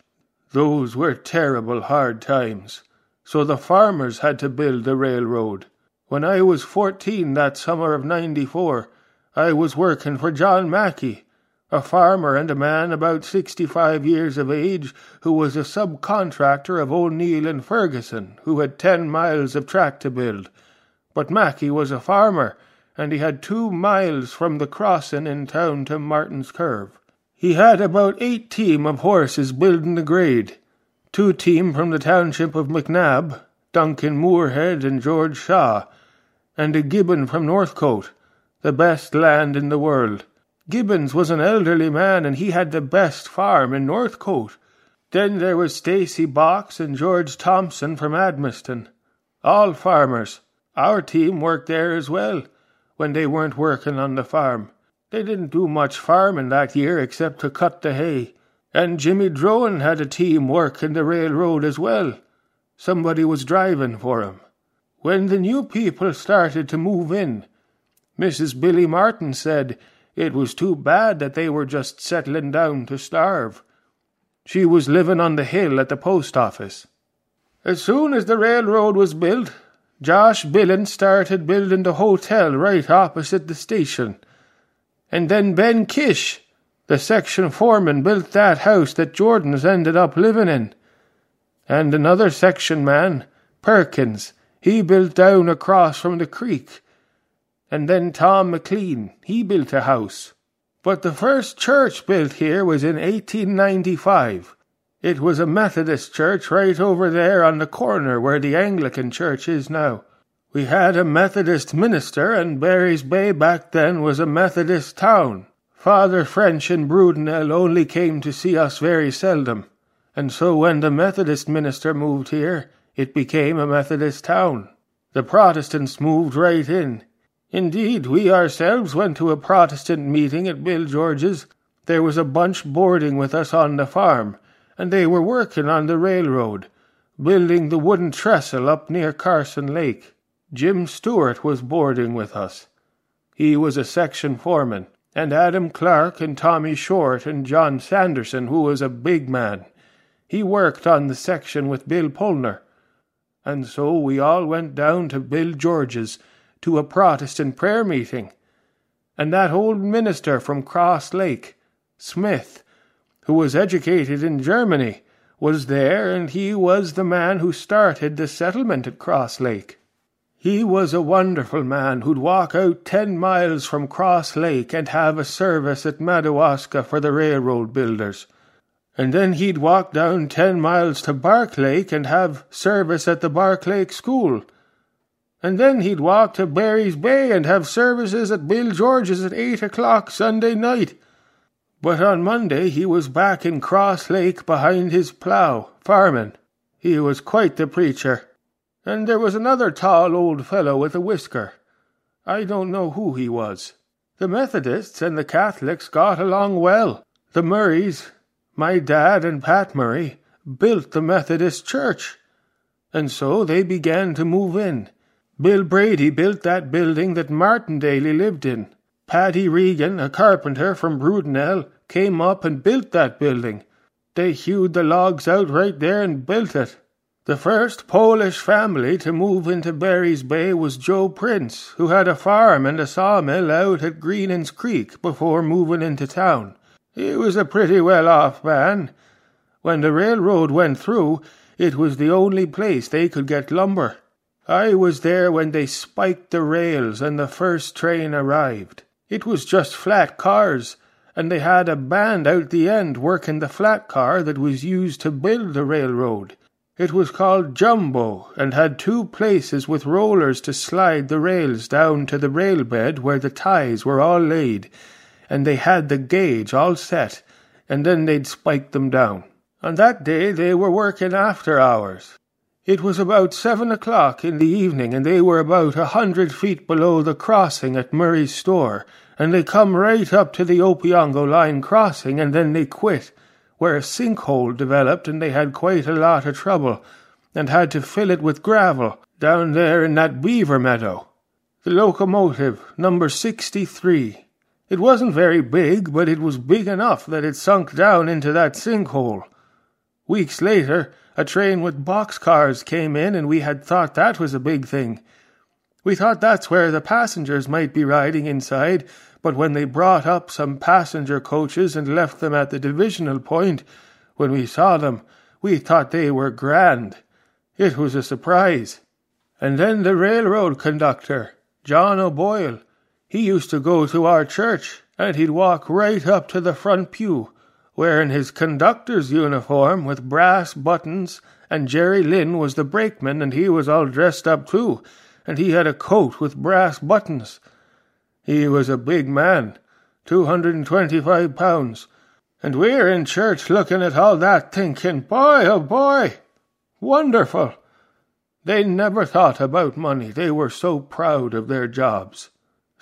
Those were terrible hard times. So the farmers had to build the railroad. When I was fourteen that summer of ninety four, I was working for John Mackey, a farmer and a man about sixty five years of age who was a subcontractor of O'Neill and Ferguson, who had ten miles of track to build. But Mackey was a farmer and he had two miles from the crossin' in town to Martin's Curve. He had about eight team of horses buildin' the grade, two team from the township of McNab, Duncan Moorhead and George Shaw, and a Gibbon from Northcote, the best land in the world. Gibbons was an elderly man, and he had the best farm in Northcote. Then there was Stacy Box and George Thompson from Admaston, all farmers. Our team worked there as well when they weren't working on the farm. They didn't do much farming that year except to cut the hay. And Jimmy Drowan had a team working the railroad as well. Somebody was driving for him. When the new people started to move in, Mrs. Billy Martin said, It was too bad that they were just settling down to starve. She was living on the hill at the post office. As soon as the railroad was built, Josh Billings started building the hotel right opposite the station. And then Ben Kish, the section foreman, built that house that Jordan's ended up living in. And another section man, Perkins, he built down across from the creek. And then Tom McLean, he built a house. But the first church built here was in 1895. It was a Methodist church right over there on the corner where the Anglican church is now. We had a Methodist minister, and Barry's Bay back then was a Methodist town. Father French and Brudenell only came to see us very seldom, and so when the Methodist minister moved here, it became a Methodist town. The Protestants moved right in. Indeed, we ourselves went to a Protestant meeting at Bill George's. There was a bunch boarding with us on the farm, and they were working on the railroad, building the wooden trestle up near Carson Lake. Jim Stewart was boarding with us. He was a section foreman, and Adam Clark and Tommy Short and John Sanderson, who was a big man. He worked on the section with Bill Polner. And so we all went down to Bill George's to a Protestant prayer meeting. And that old minister from Cross Lake, Smith, who was educated in Germany, was there, and he was the man who started the settlement at Cross Lake. He was a wonderful man who'd walk out ten miles from Cross Lake and have a service at Madawaska for the railroad builders. And then he'd walk down ten miles to Bark Lake and have service at the Bark Lake School. And then he'd walk to Barry's Bay and have services at Bill George's at eight o'clock Sunday night. But on Monday he was back in Cross Lake behind his plough, farming. He was quite the preacher. And there was another tall old fellow with a whisker. I don't know who he was. The Methodists and the Catholics got along well. The Murrays, my dad and Pat Murray, built the Methodist church. And so they began to move in. Bill Brady built that building that Martin Daly lived in. Paddy Regan, a carpenter from Brudenell, came up and built that building. They hewed the logs out right there and built it. The first Polish family to move into Barry's Bay was Joe Prince, who had a farm and a sawmill out at Greenan's Creek before moving into town. He was a pretty well off man. When the railroad went through, it was the only place they could get lumber. I was there when they spiked the rails and the first train arrived. It was just flat cars, and they had a band out the end working the flat car that was used to build the railroad. It was called Jumbo, and had two places with rollers to slide the rails down to the rail bed where the ties were all laid, and they had the gauge all set, and then they'd spike them down. On that day they were working after hours. It was about seven o'clock in the evening, and they were about a hundred feet below the crossing at Murray's store, and they come right up to the Opeongo line crossing, and then they quit where a sinkhole developed and they had quite a lot of trouble and had to fill it with gravel down there in that beaver meadow. The locomotive, number 63. It wasn't very big, but it was big enough that it sunk down into that sinkhole. Weeks later, a train with boxcars came in, and we had thought that was a big thing. We thought that's where the passengers might be riding inside, but when they brought up some passenger coaches and left them at the divisional point, when we saw them, we thought they were grand. It was a surprise. And then the railroad conductor, John O'Boyle, he used to go to our church, and he'd walk right up to the front pew, wearing his conductor's uniform with brass buttons, and Jerry Lynn was the brakeman, and he was all dressed up too, and he had a coat with brass buttons, he was a big man, two hundred and twenty-five pounds, and we're in church looking at all that thinking, boy, oh boy, wonderful. They never thought about money, they were so proud of their jobs.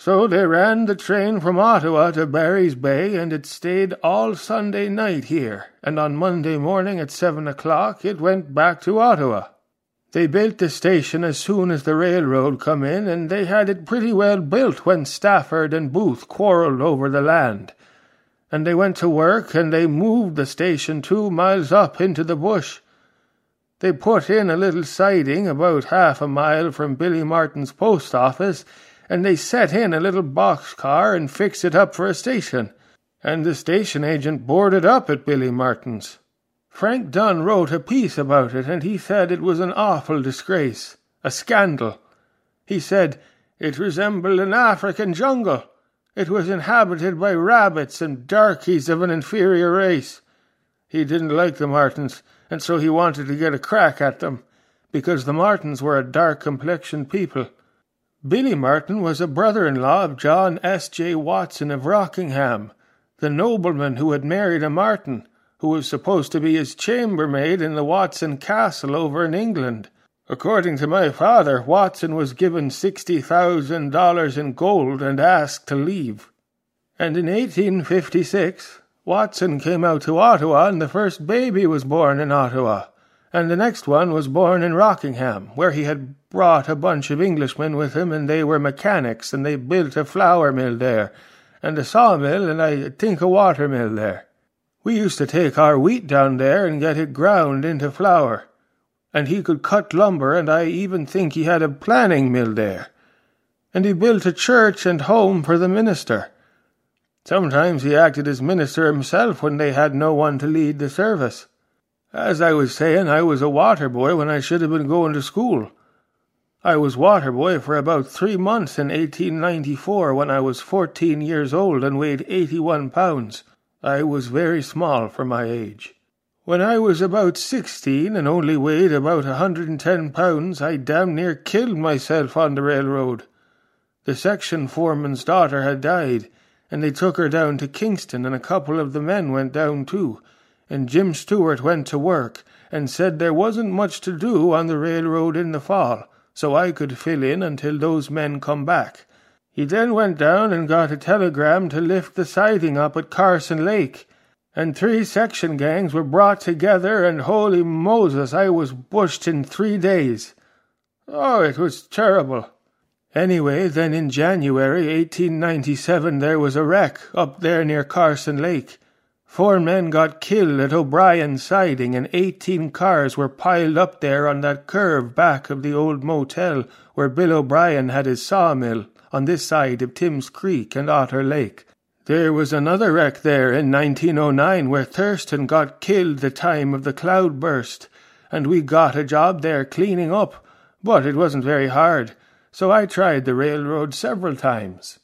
So they ran the train from Ottawa to Barry's Bay, and it stayed all Sunday night here, and on Monday morning at seven o'clock it went back to Ottawa. They built the station as soon as the railroad come in, and they had it pretty well built when Stafford and Booth quarrelled over the land. And they went to work, and they moved the station two miles up into the bush. They put in a little siding about half a mile from Billy Martin's post office, and they set in a little box car and fixed it up for a station. And the station agent boarded up at Billy Martin's. Frank Dunn wrote a piece about it, and he said it was an awful disgrace, a scandal. He said it resembled an African jungle. It was inhabited by rabbits and darkies of an inferior race. He didn't like the Martins, and so he wanted to get a crack at them, because the Martins were a dark complexioned people. Billy Martin was a brother in law of John S. J. Watson of Rockingham, the nobleman who had married a Martin who was supposed to be his chambermaid in the Watson Castle over in England. According to my father, Watson was given sixty thousand dollars in gold and asked to leave. And in 1856, Watson came out to Ottawa, and the first baby was born in Ottawa, and the next one was born in Rockingham, where he had brought a bunch of Englishmen with him, and they were mechanics, and they built a flour mill there, and a sawmill, and I think a water mill there. We used to take our wheat down there and get it ground into flour. And he could cut lumber, and I even think he had a planing mill there. And he built a church and home for the minister. Sometimes he acted as minister himself when they had no one to lead the service. As I was saying, I was a water boy when I should have been going to school. I was water boy for about three months in 1894 when I was fourteen years old and weighed eighty-one pounds. I was very small for my age. When I was about sixteen and only weighed about a hundred and ten pounds, I damn near killed myself on the railroad. The section foreman's daughter had died, and they took her down to Kingston, and a couple of the men went down too, and Jim Stewart went to work and said there wasn't much to do on the railroad in the fall, so I could fill in until those men come back. He then went down and got a telegram to lift the siding up at Carson Lake, and three section gangs were brought together, and holy Moses, I was bushed in three days. Oh, it was terrible. Anyway, then in January 1897 there was a wreck up there near Carson Lake. Four men got killed at O'Brien's siding, and eighteen cars were piled up there on that curve back of the old motel where Bill O'Brien had his sawmill on this side of Tim's Creek and Otter Lake. There was another wreck there in 1909 where Thurston got killed the time of the cloudburst, and we got a job there cleaning up, but it wasn't very hard, so I tried the railroad several times.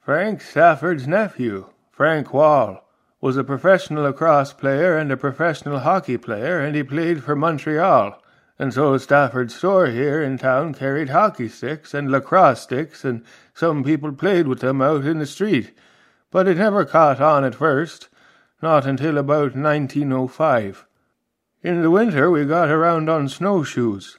Frank Stafford's nephew, Frank Wall, was a professional lacrosse player and a professional hockey player, and he played for Montreal and so Stafford's store here in town carried hockey sticks and lacrosse sticks, and some people played with them out in the street. But it never caught on at first, not until about 1905. In the winter we got around on snowshoes.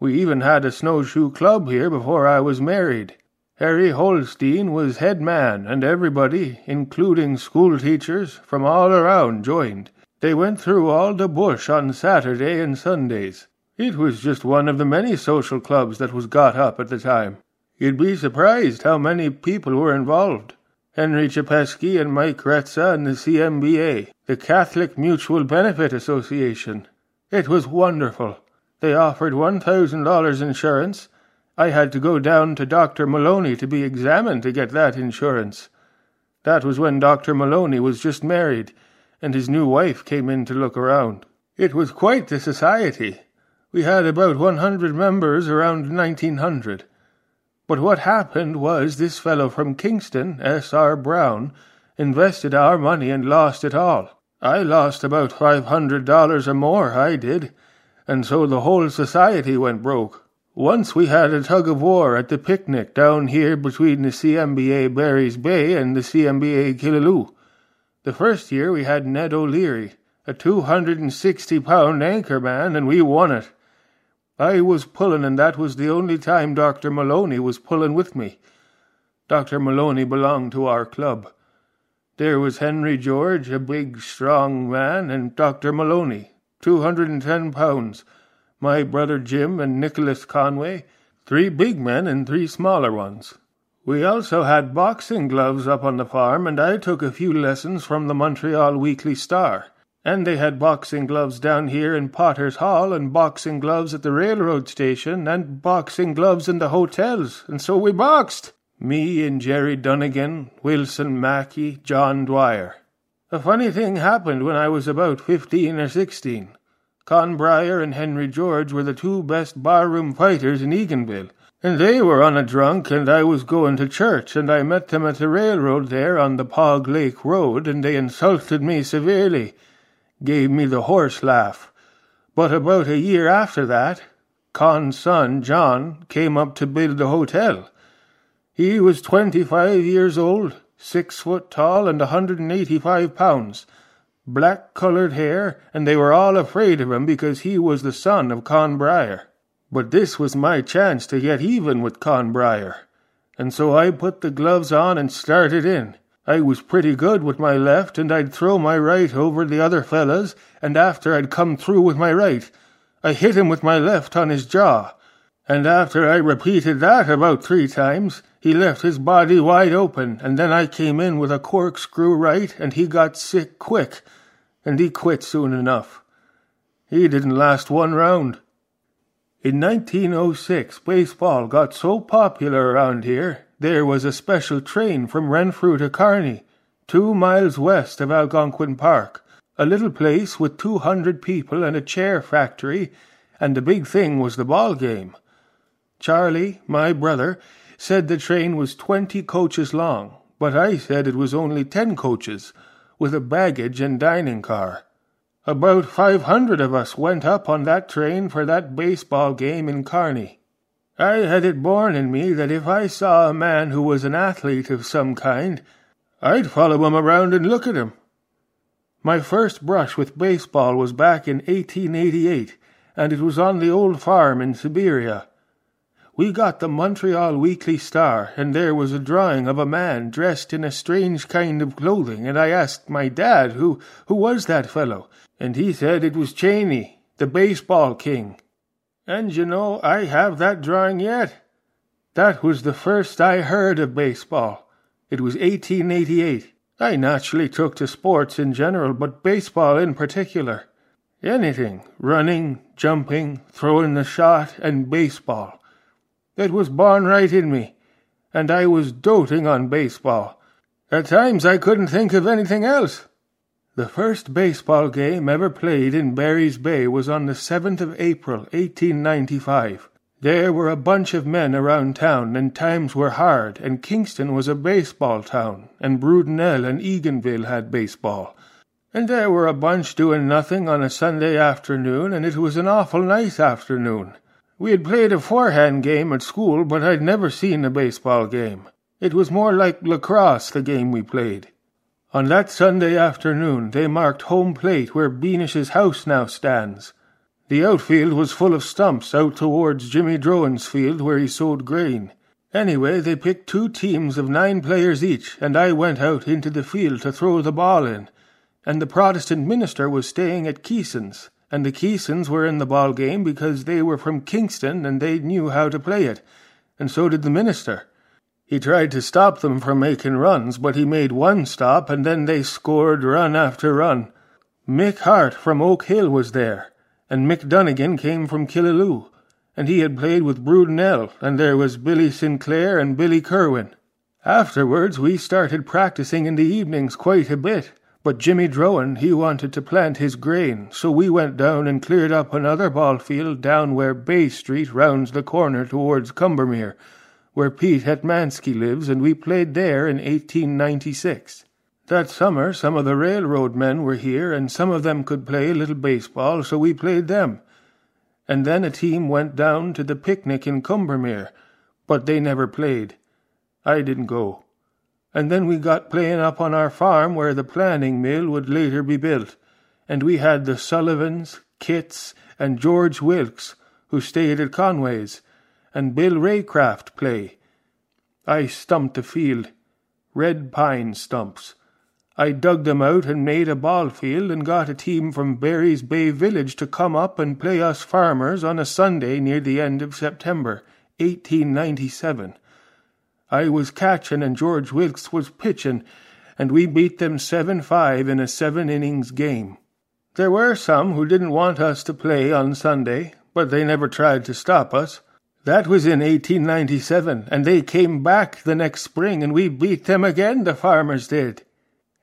We even had a snowshoe club here before I was married. Harry Holstein was head man, and everybody, including school teachers, from all around joined. They went through all the bush on Saturday and Sundays. It was just one of the many social clubs that was got up at the time. You'd be surprised how many people were involved. Henry Chepesky and Mike Retza and the CMBA, the Catholic Mutual Benefit Association. It was wonderful. They offered $1,000 insurance. I had to go down to Dr. Maloney to be examined to get that insurance. That was when Dr. Maloney was just married, and his new wife came in to look around. It was quite the society. We had about 100 members around 1900. But what happened was this fellow from Kingston, S. R. Brown, invested our money and lost it all. I lost about $500 or more, I did, and so the whole society went broke. Once we had a tug of war at the picnic down here between the CMBA Barry's Bay and the CMBA Killaloe. The first year we had Ned O'Leary, a 260 pound anchor man, and we won it. I was pullin', and that was the only time Dr. Maloney was pullin' with me. Dr. Maloney belonged to our club. There was Henry George, a big, strong man, and Dr. Maloney, two hundred and ten pounds, my brother Jim and Nicholas Conway, three big men and three smaller ones. We also had boxing gloves up on the farm, and I took a few lessons from the Montreal Weekly Star. And they had boxing gloves down here in Potter's Hall, and boxing gloves at the railroad station, and boxing gloves in the hotels, and so we boxed. Me and Jerry Dunnigan, Wilson Mackey, John Dwyer. A funny thing happened when I was about fifteen or sixteen. Con Bryer and Henry George were the two best barroom fighters in Eganville, and they were on a drunk, and I was going to church, and I met them at the railroad there on the Pog Lake Road, and they insulted me severely, gave me the horse laugh. But about a year after that, Con's son, John, came up to build the hotel. He was twenty-five years old, six foot tall, and a hundred and eighty-five pounds, black coloured hair, and they were all afraid of him because he was the son of Con Bryer. But this was my chance to get even with Con Bryer, and so I put the gloves on and started in. I was pretty good with my left, and I'd throw my right over the other fellas, and after I'd come through with my right, I hit him with my left on his jaw, and after I repeated that about three times, he left his body wide open, and then I came in with a corkscrew right, and he got sick quick, and he quit soon enough. He didn't last one round. In 1906, baseball got so popular around here, there was a special train from Renfrew to Kearney, two miles west of Algonquin Park, a little place with two hundred people and a chair factory, and the big thing was the ball game. Charlie, my brother, said the train was twenty coaches long, but I said it was only ten coaches, with a baggage and dining car. About five hundred of us went up on that train for that baseball game in Kearney. I had it born in me that if I saw a man who was an athlete of some kind, I'd follow him around and look at him. My first brush with baseball was back in 1888, and it was on the old farm in Siberia. We got the Montreal Weekly Star, and there was a drawing of a man dressed in a strange kind of clothing, and I asked my dad who who was that fellow, and he said it was Cheney, the baseball king. And you know, I have that drawing yet. That was the first I heard of baseball. It was 1888. I naturally took to sports in general, but baseball in particular. Anything running, jumping, throwing the shot, and baseball. It was born right in me, and I was doting on baseball. At times I couldn't think of anything else. The first baseball game ever played in Barry's Bay was on the 7th of April, 1895. There were a bunch of men around town, and times were hard, and Kingston was a baseball town, and Brudenell and Eganville had baseball. And there were a bunch doing nothing on a Sunday afternoon, and it was an awful nice afternoon. We had played a forehand game at school, but I'd never seen a baseball game. It was more like lacrosse, the game we played. On that Sunday afternoon they marked home plate where Beanish's house now stands. The outfield was full of stumps out towards Jimmy Drowan's field where he sowed grain. Anyway, they picked two teams of nine players each, and I went out into the field to throw the ball in. And the Protestant minister was staying at Keeson's, and the Keesons were in the ball game because they were from Kingston and they knew how to play it, and so did the minister. He tried to stop them from making runs, but he made one stop, and then they scored run after run. Mick Hart from Oak Hill was there, and Mick Dunnigan came from Killaloe, and he had played with Brudenell, and there was Billy Sinclair and Billy Kerwin. Afterwards we started practicing in the evenings quite a bit, but Jimmy Drowan he wanted to plant his grain, so we went down and cleared up another ball field down where Bay Street rounds the corner towards Combermere, where Pete Hetmansky lives, and we played there in 1896. That summer some of the railroad men were here, and some of them could play a little baseball, so we played them. And then a team went down to the picnic in Combermere, but they never played. I didn't go. And then we got playing up on our farm where the planing mill would later be built, and we had the Sullivans, Kitts, and George Wilkes, who stayed at Conway's, and Bill Raycraft play. I stumped the field, red pine stumps. I dug them out and made a ball field and got a team from Barry's Bay village to come up and play us farmers on a Sunday near the end of September, 1897. I was catching and George Wilkes was pitching, and we beat them 7 5 in a seven innings game. There were some who didn't want us to play on Sunday, but they never tried to stop us. That was in 1897, and they came back the next spring, and we beat them again, the farmers did.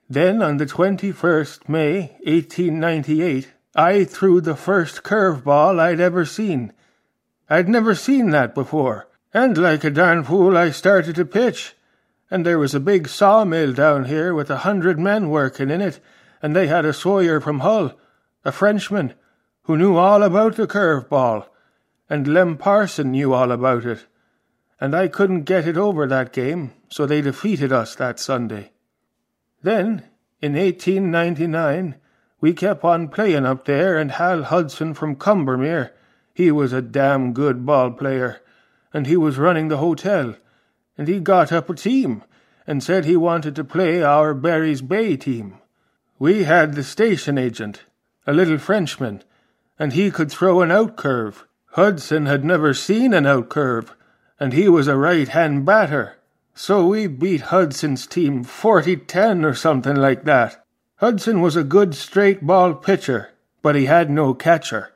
Then, on the 21st May, 1898, I threw the first curve ball I'd ever seen. I'd never seen that before, and like a darn fool I started to pitch. And there was a big sawmill down here with a hundred men working in it, and they had a sawyer from Hull, a Frenchman, who knew all about the curve ball and Lem Parson knew all about it, and I couldn't get it over that game, so they defeated us that Sunday. Then, in 1899, we kept on playing up there, and Hal Hudson from Combermere, he was a damn good ball player, and he was running the hotel, and he got up a team and said he wanted to play our Barry's Bay team. We had the station agent, a little Frenchman, and he could throw an out curve, Hudson had never seen an out curve, and he was a right hand batter. So we beat Hudson's team 40 10 or something like that. Hudson was a good straight ball pitcher, but he had no catcher.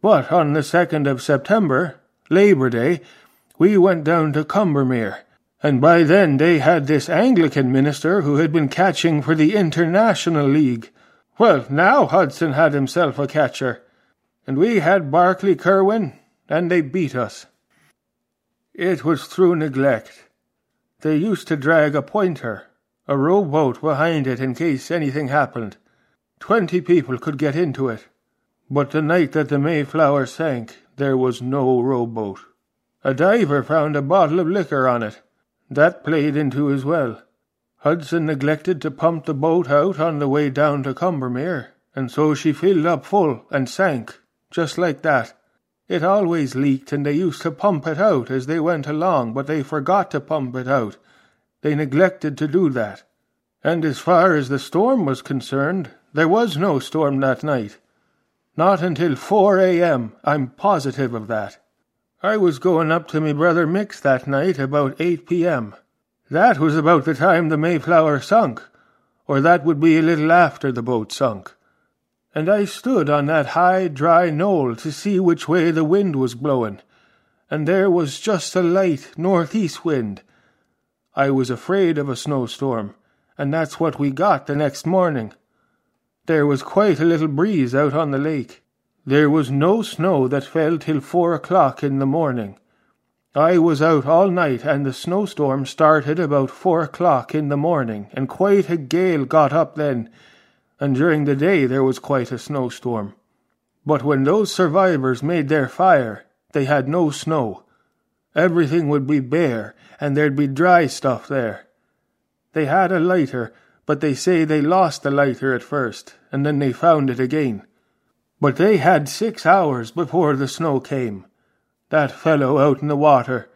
But on the 2nd of September, Labor Day, we went down to Combermere, and by then they had this Anglican minister who had been catching for the International League. Well, now Hudson had himself a catcher and we had Barclay Kerwin, and they beat us. It was through neglect. They used to drag a pointer, a rowboat behind it in case anything happened. Twenty people could get into it. But the night that the Mayflower sank, there was no rowboat. A diver found a bottle of liquor on it. That played into his well. Hudson neglected to pump the boat out on the way down to Combermere, and so she filled up full and sank just like that. It always leaked, and they used to pump it out as they went along, but they forgot to pump it out. They neglected to do that. And as far as the storm was concerned, there was no storm that night. Not until 4 a.m., I'm positive of that. I was going up to me brother Mick's that night about 8 p.m. That was about the time the Mayflower sunk, or that would be a little after the boat sunk and I stood on that high, dry knoll to see which way the wind was blowing, and there was just a light northeast wind. I was afraid of a snowstorm, and that's what we got the next morning. There was quite a little breeze out on the lake. There was no snow that fell till four o'clock in the morning. I was out all night, and the snowstorm started about four o'clock in the morning, and quite a gale got up then, and during the day there was quite a snowstorm. But when those survivors made their fire, they had no snow. Everything would be bare, and there'd be dry stuff there. They had a lighter, but they say they lost the lighter at first, and then they found it again. But they had six hours before the snow came. That fellow out in the water,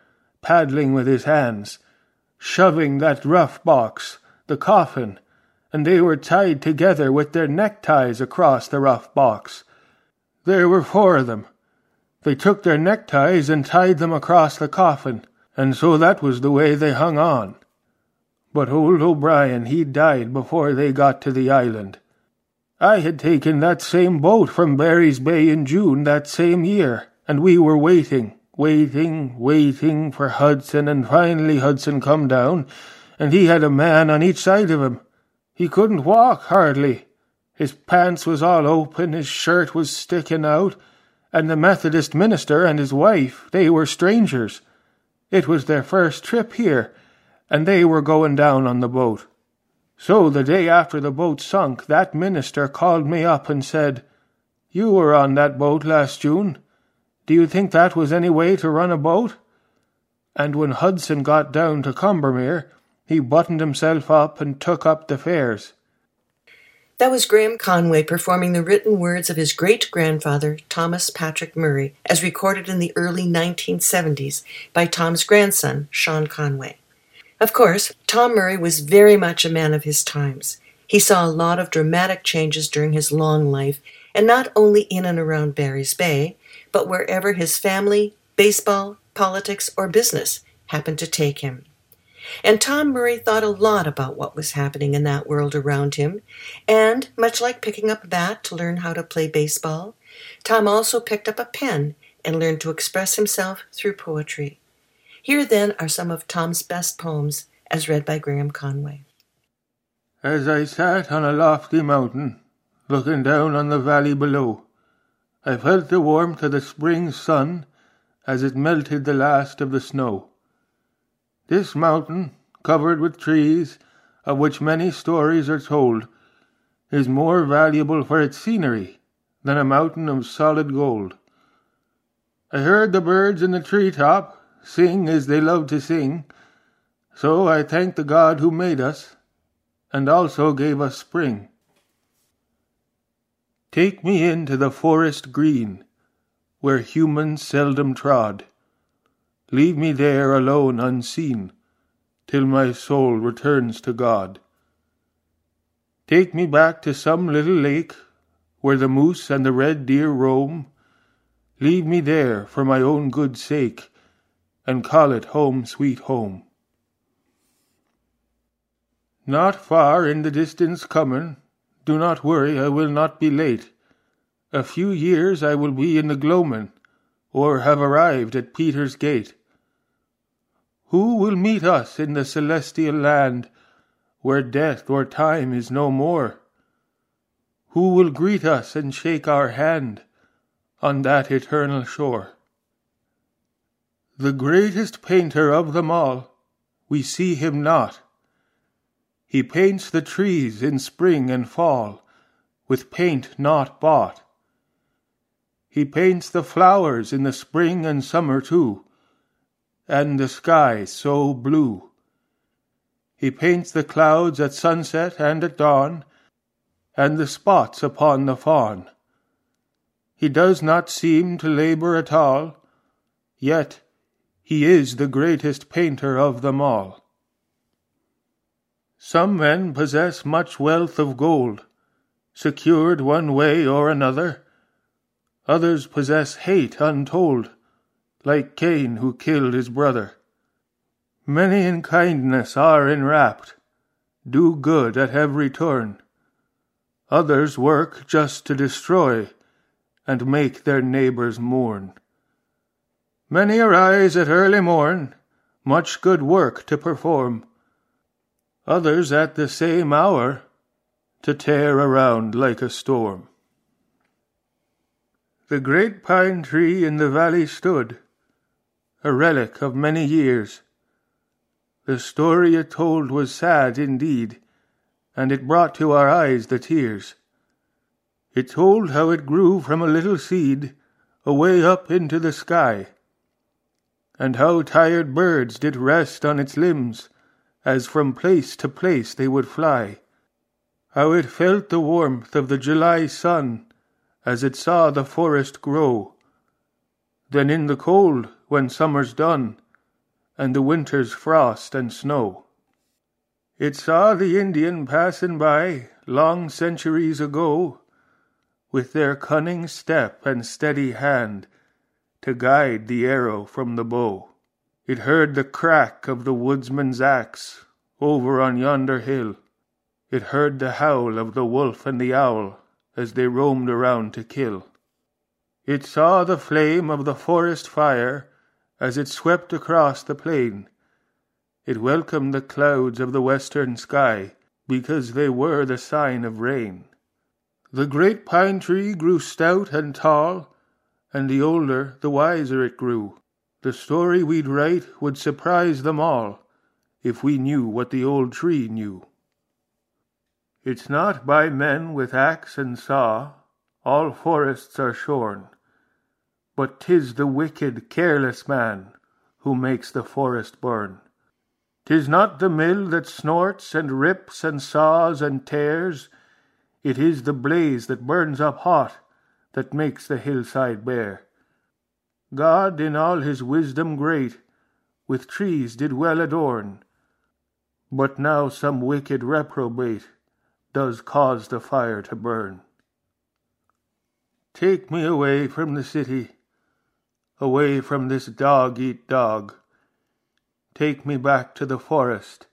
paddling with his hands, shoving that rough box, the coffin, and they were tied together with their neckties across the rough box. There were four of them. They took their neckties and tied them across the coffin, and so that was the way they hung on. But old O'Brien, he died before they got to the island. I had taken that same boat from Barry's Bay in June that same year, and we were waiting, waiting, waiting for Hudson, and finally Hudson come down, and he had a man on each side of him. He couldn't walk hardly. His pants was all open, his shirt was sticking out, and the Methodist minister and his wife, they were strangers. It was their first trip here, and they were going down on the boat. So the day after the boat sunk, that minister called me up and said, You were on that boat last June. Do you think that was any way to run a boat? And when Hudson got down to Combermere, he buttoned himself up and took up the fares. That was Graham Conway performing the written words of his great grandfather, Thomas Patrick Murray, as recorded in the early 1970s by Tom's grandson, Sean Conway. Of course, Tom Murray was very much a man of his times. He saw a lot of dramatic changes during his long life, and not only in and around Barry's Bay, but wherever his family, baseball, politics, or business happened to take him. And Tom Murray thought a lot about what was happening in that world around him, and much like picking up a bat to learn how to play baseball, Tom also picked up a pen and learned to express himself through poetry. Here then are some of Tom's best poems, as read by Graham Conway. As I sat on a lofty mountain, looking down on the valley below, I felt the warmth of the spring sun as it melted the last of the snow. This mountain, covered with trees, of which many stories are told, is more valuable for its scenery than a mountain of solid gold. I heard the birds in the tree top sing as they love to sing, so I thank the God who made us and also gave us spring. Take me into the forest green, where humans seldom trod. Leave me there alone unseen, till my soul returns to God. Take me back to some little lake, where the moose and the red deer roam. Leave me there for my own good sake, and call it home, sweet home. Not far in the distance comin', do not worry, I will not be late. A few years I will be in the gloamin', or have arrived at Peter's gate. Who will meet us in the celestial land, where death or time is no more? Who will greet us and shake our hand on that eternal shore? The greatest painter of them all, we see him not. He paints the trees in spring and fall with paint not bought. He paints the flowers in the spring and summer too, and the sky so blue. He paints the clouds at sunset and at dawn, and the spots upon the fawn. He does not seem to labor at all, yet he is the greatest painter of them all. Some men possess much wealth of gold, secured one way or another Others possess hate untold, like Cain who killed his brother. Many in kindness are enwrapped, do good at every turn. Others work just to destroy, and make their neighbors mourn. Many arise at early morn, much good work to perform. Others at the same hour, to tear around like a storm. The great pine tree in the valley stood, a relic of many years. The story it told was sad indeed, and it brought to our eyes the tears. It told how it grew from a little seed away up into the sky, and how tired birds did rest on its limbs as from place to place they would fly, how it felt the warmth of the July sun as it saw the forest grow. Then in the cold, when summer's done, and the winter's frost and snow. It saw the Indian passing by long centuries ago, with their cunning step and steady hand to guide the arrow from the bow. It heard the crack of the woodsman's axe over on yonder hill. It heard the howl of the wolf and the owl as they roamed around to kill. It saw the flame of the forest fire as it swept across the plain. It welcomed the clouds of the western sky because they were the sign of rain. The great pine tree grew stout and tall, and the older the wiser it grew. The story we'd write would surprise them all if we knew what the old tree knew. It's not by men with axe and saw all forests are shorn, but 'tis the wicked, careless man who makes the forest burn. 'Tis not the mill that snorts and rips and saws and tears, it is the blaze that burns up hot that makes the hillside bare. God in all his wisdom great with trees did well adorn, but now some wicked reprobate does cause the fire to burn. Take me away from the city, away from this dog eat dog. Take me back to the forest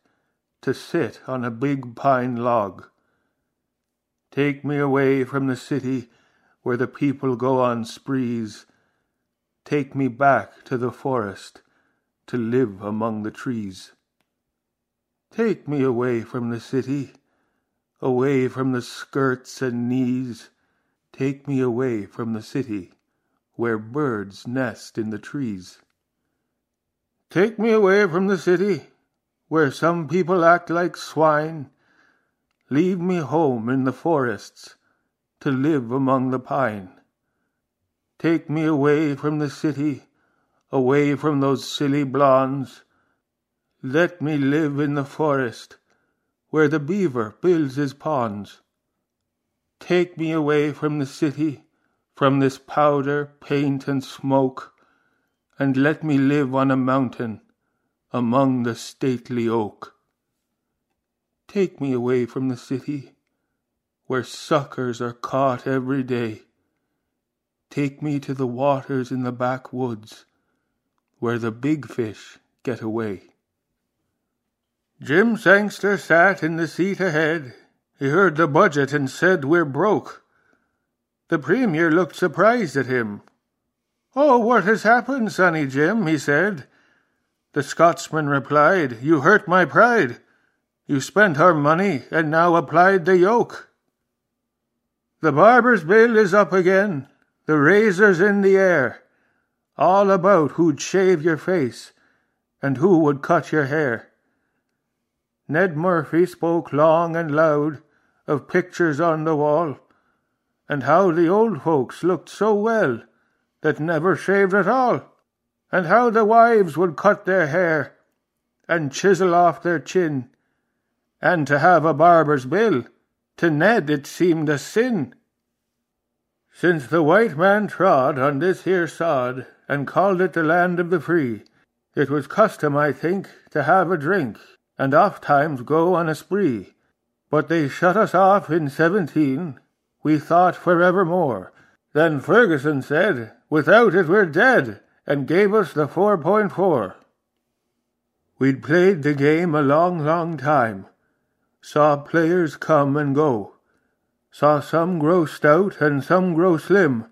to sit on a big pine log. Take me away from the city where the people go on sprees. Take me back to the forest to live among the trees. Take me away from the city, away from the skirts and knees Take me away from the city, where birds nest in the trees. Take me away from the city, where some people act like swine. Leave me home in the forests, to live among the pine. Take me away from the city, away from those silly blondes. Let me live in the forest, where the beaver builds his ponds. Take me away from the city, from this powder, paint, and smoke, and let me live on a mountain among the stately oak. Take me away from the city, where suckers are caught every day. Take me to the waters in the backwoods, where the big fish get away. Jim Sangster sat in the seat ahead he heard the budget and said we're broke. The Premier looked surprised at him. Oh, what has happened, Sonny Jim? he said. The Scotsman replied, You hurt my pride. You spent our money and now applied the yoke. The barber's bill is up again, the razor's in the air, all about who'd shave your face and who would cut your hair. Ned Murphy spoke long and loud of pictures on the wall, and how the old folks looked so well that never shaved at all, and how the wives would cut their hair and chisel off their chin, and to have a barber's bill, to Ned it seemed a sin. Since the white man trod on this here sod and called it the land of the free, it was custom, I think, to have a drink, and oft times go on a spree. But they shut us off in seventeen, we thought for evermore. Then Ferguson said, Without it we're dead, and gave us the four point four. We'd played the game a long, long time, saw players come and go, saw some grow stout and some grow slim,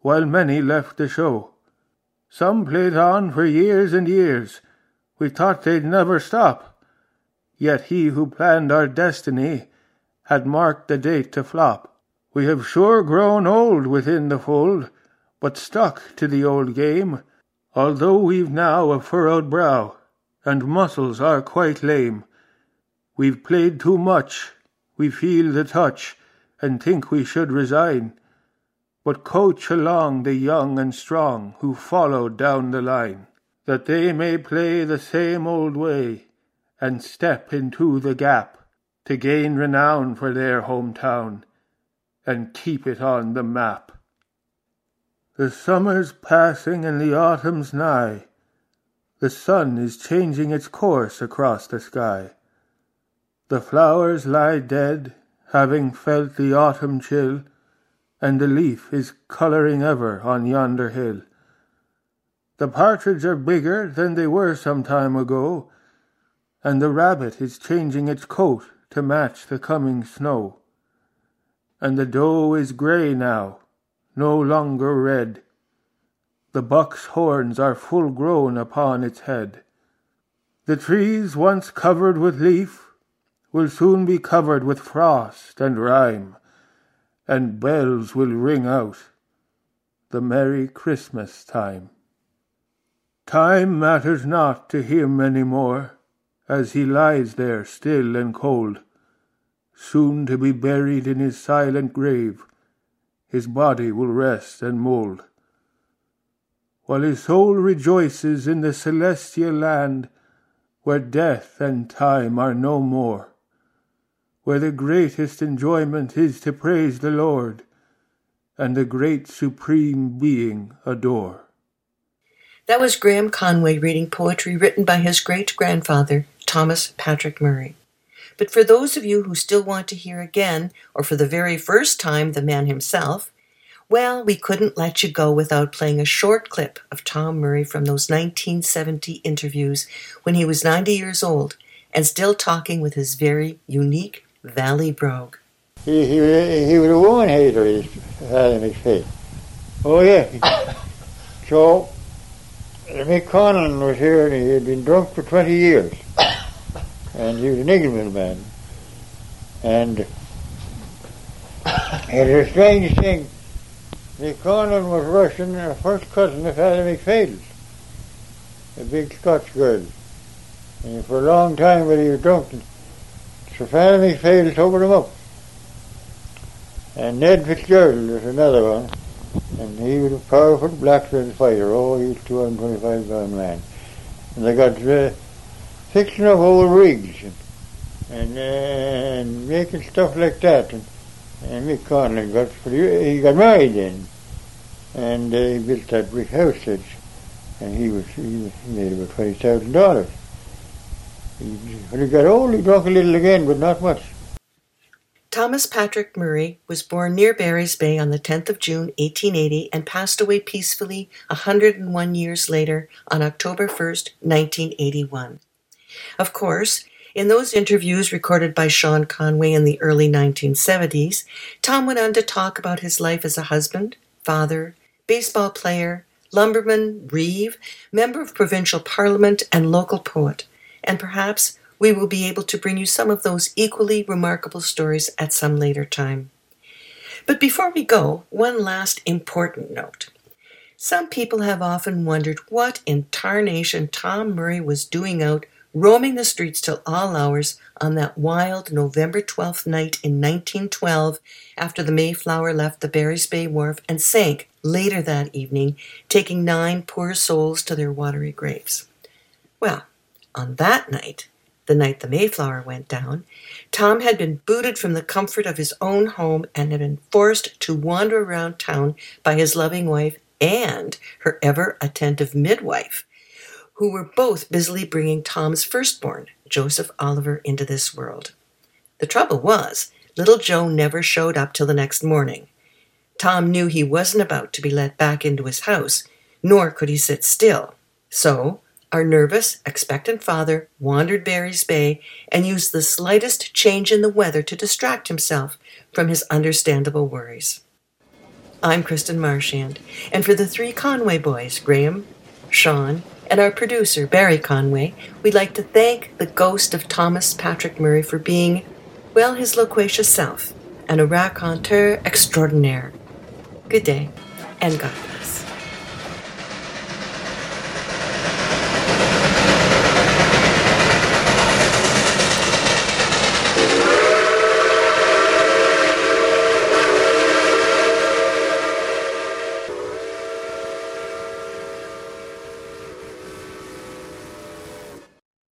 while many left the show. Some played on for years and years, we thought they'd never stop Yet he who planned our destiny had marked the date to flop. We have sure grown old within the fold, but stuck to the old game, although we've now a furrowed brow, and muscles are quite lame. We've played too much, we feel the touch, and think we should resign, but coach along the young and strong who follow down the line, that they may play the same old way and step into the gap to gain renown for their hometown and keep it on the map. The summer's passing and the autumn's nigh. The sun is changing its course across the sky. The flowers lie dead, having felt the autumn chill, and the leaf is colouring ever on yonder hill. The partridge are bigger than they were some time ago, and the rabbit is changing its coat to match the coming snow. And the doe is grey now, no longer red. The buck's horns are full grown upon its head. The trees once covered with leaf will soon be covered with frost and rime, and bells will ring out the merry Christmas time. Time matters not to him any more as he lies there still and cold, soon to be buried in his silent grave, his body will rest and mould. While his soul rejoices in the celestial land, where death and time are no more, where the greatest enjoyment is to praise the Lord, and the great supreme being adore. That was Graham Conway reading poetry written by his great grandfather, Thomas Patrick Murray. But for those of you who still want to hear again, or for the very first time, the man himself, well, we couldn't let you go without playing a short clip of Tom Murray from those 1970 interviews when he was 90 years old and still talking with his very unique Valley brogue. He, he, he was a woman hater, he had in his McPhail. Oh, yeah. so, Mick Conlon was here and he had been drunk for 20 years. And he was an Englishman man. And it's a strange thing. Mick Conlon was Russian, and a first cousin of Father McPhail's, a big Scotch girl. And for a long time when he was drunk, Father McPhail sobered him up. And Ned Fitzgerald is another one. And he was a powerful blacksmith fighter. Oh, he was 225 pound man. And they got uh, fixing up old rigs and, and, uh, and making stuff like that. And, and Mick Conlon got he got married then, and uh, he built that brick house. And he was he made about twenty thousand dollars. When he got old, he drank a little again, but not much. Thomas Patrick Murray was born near Barry's Bay on the 10th of June, 1880, and passed away peacefully 101 years later on October 1st, 1981. Of course, in those interviews recorded by Sean Conway in the early 1970s, Tom went on to talk about his life as a husband, father, baseball player, lumberman, reeve, member of provincial parliament, and local poet, and perhaps we will be able to bring you some of those equally remarkable stories at some later time. But before we go, one last important note. Some people have often wondered what in tarnation Tom Murray was doing out roaming the streets till all hours on that wild November 12th night in 1912 after the Mayflower left the Barry's Bay wharf and sank later that evening, taking nine poor souls to their watery graves. Well, on that night, the night the Mayflower went down, Tom had been booted from the comfort of his own home and had been forced to wander around town by his loving wife and her ever attentive midwife, who were both busily bringing Tom's firstborn, Joseph Oliver, into this world. The trouble was, little Joe never showed up till the next morning. Tom knew he wasn't about to be let back into his house, nor could he sit still. So, our nervous, expectant father wandered Barry's Bay and used the slightest change in the weather to distract himself from his understandable worries. I'm Kristen Marchand, and for the three Conway boys, Graham, Sean, and our producer, Barry Conway, we'd like to thank the ghost of Thomas Patrick Murray for being, well, his loquacious self, and a raconteur extraordinaire. Good day, and God.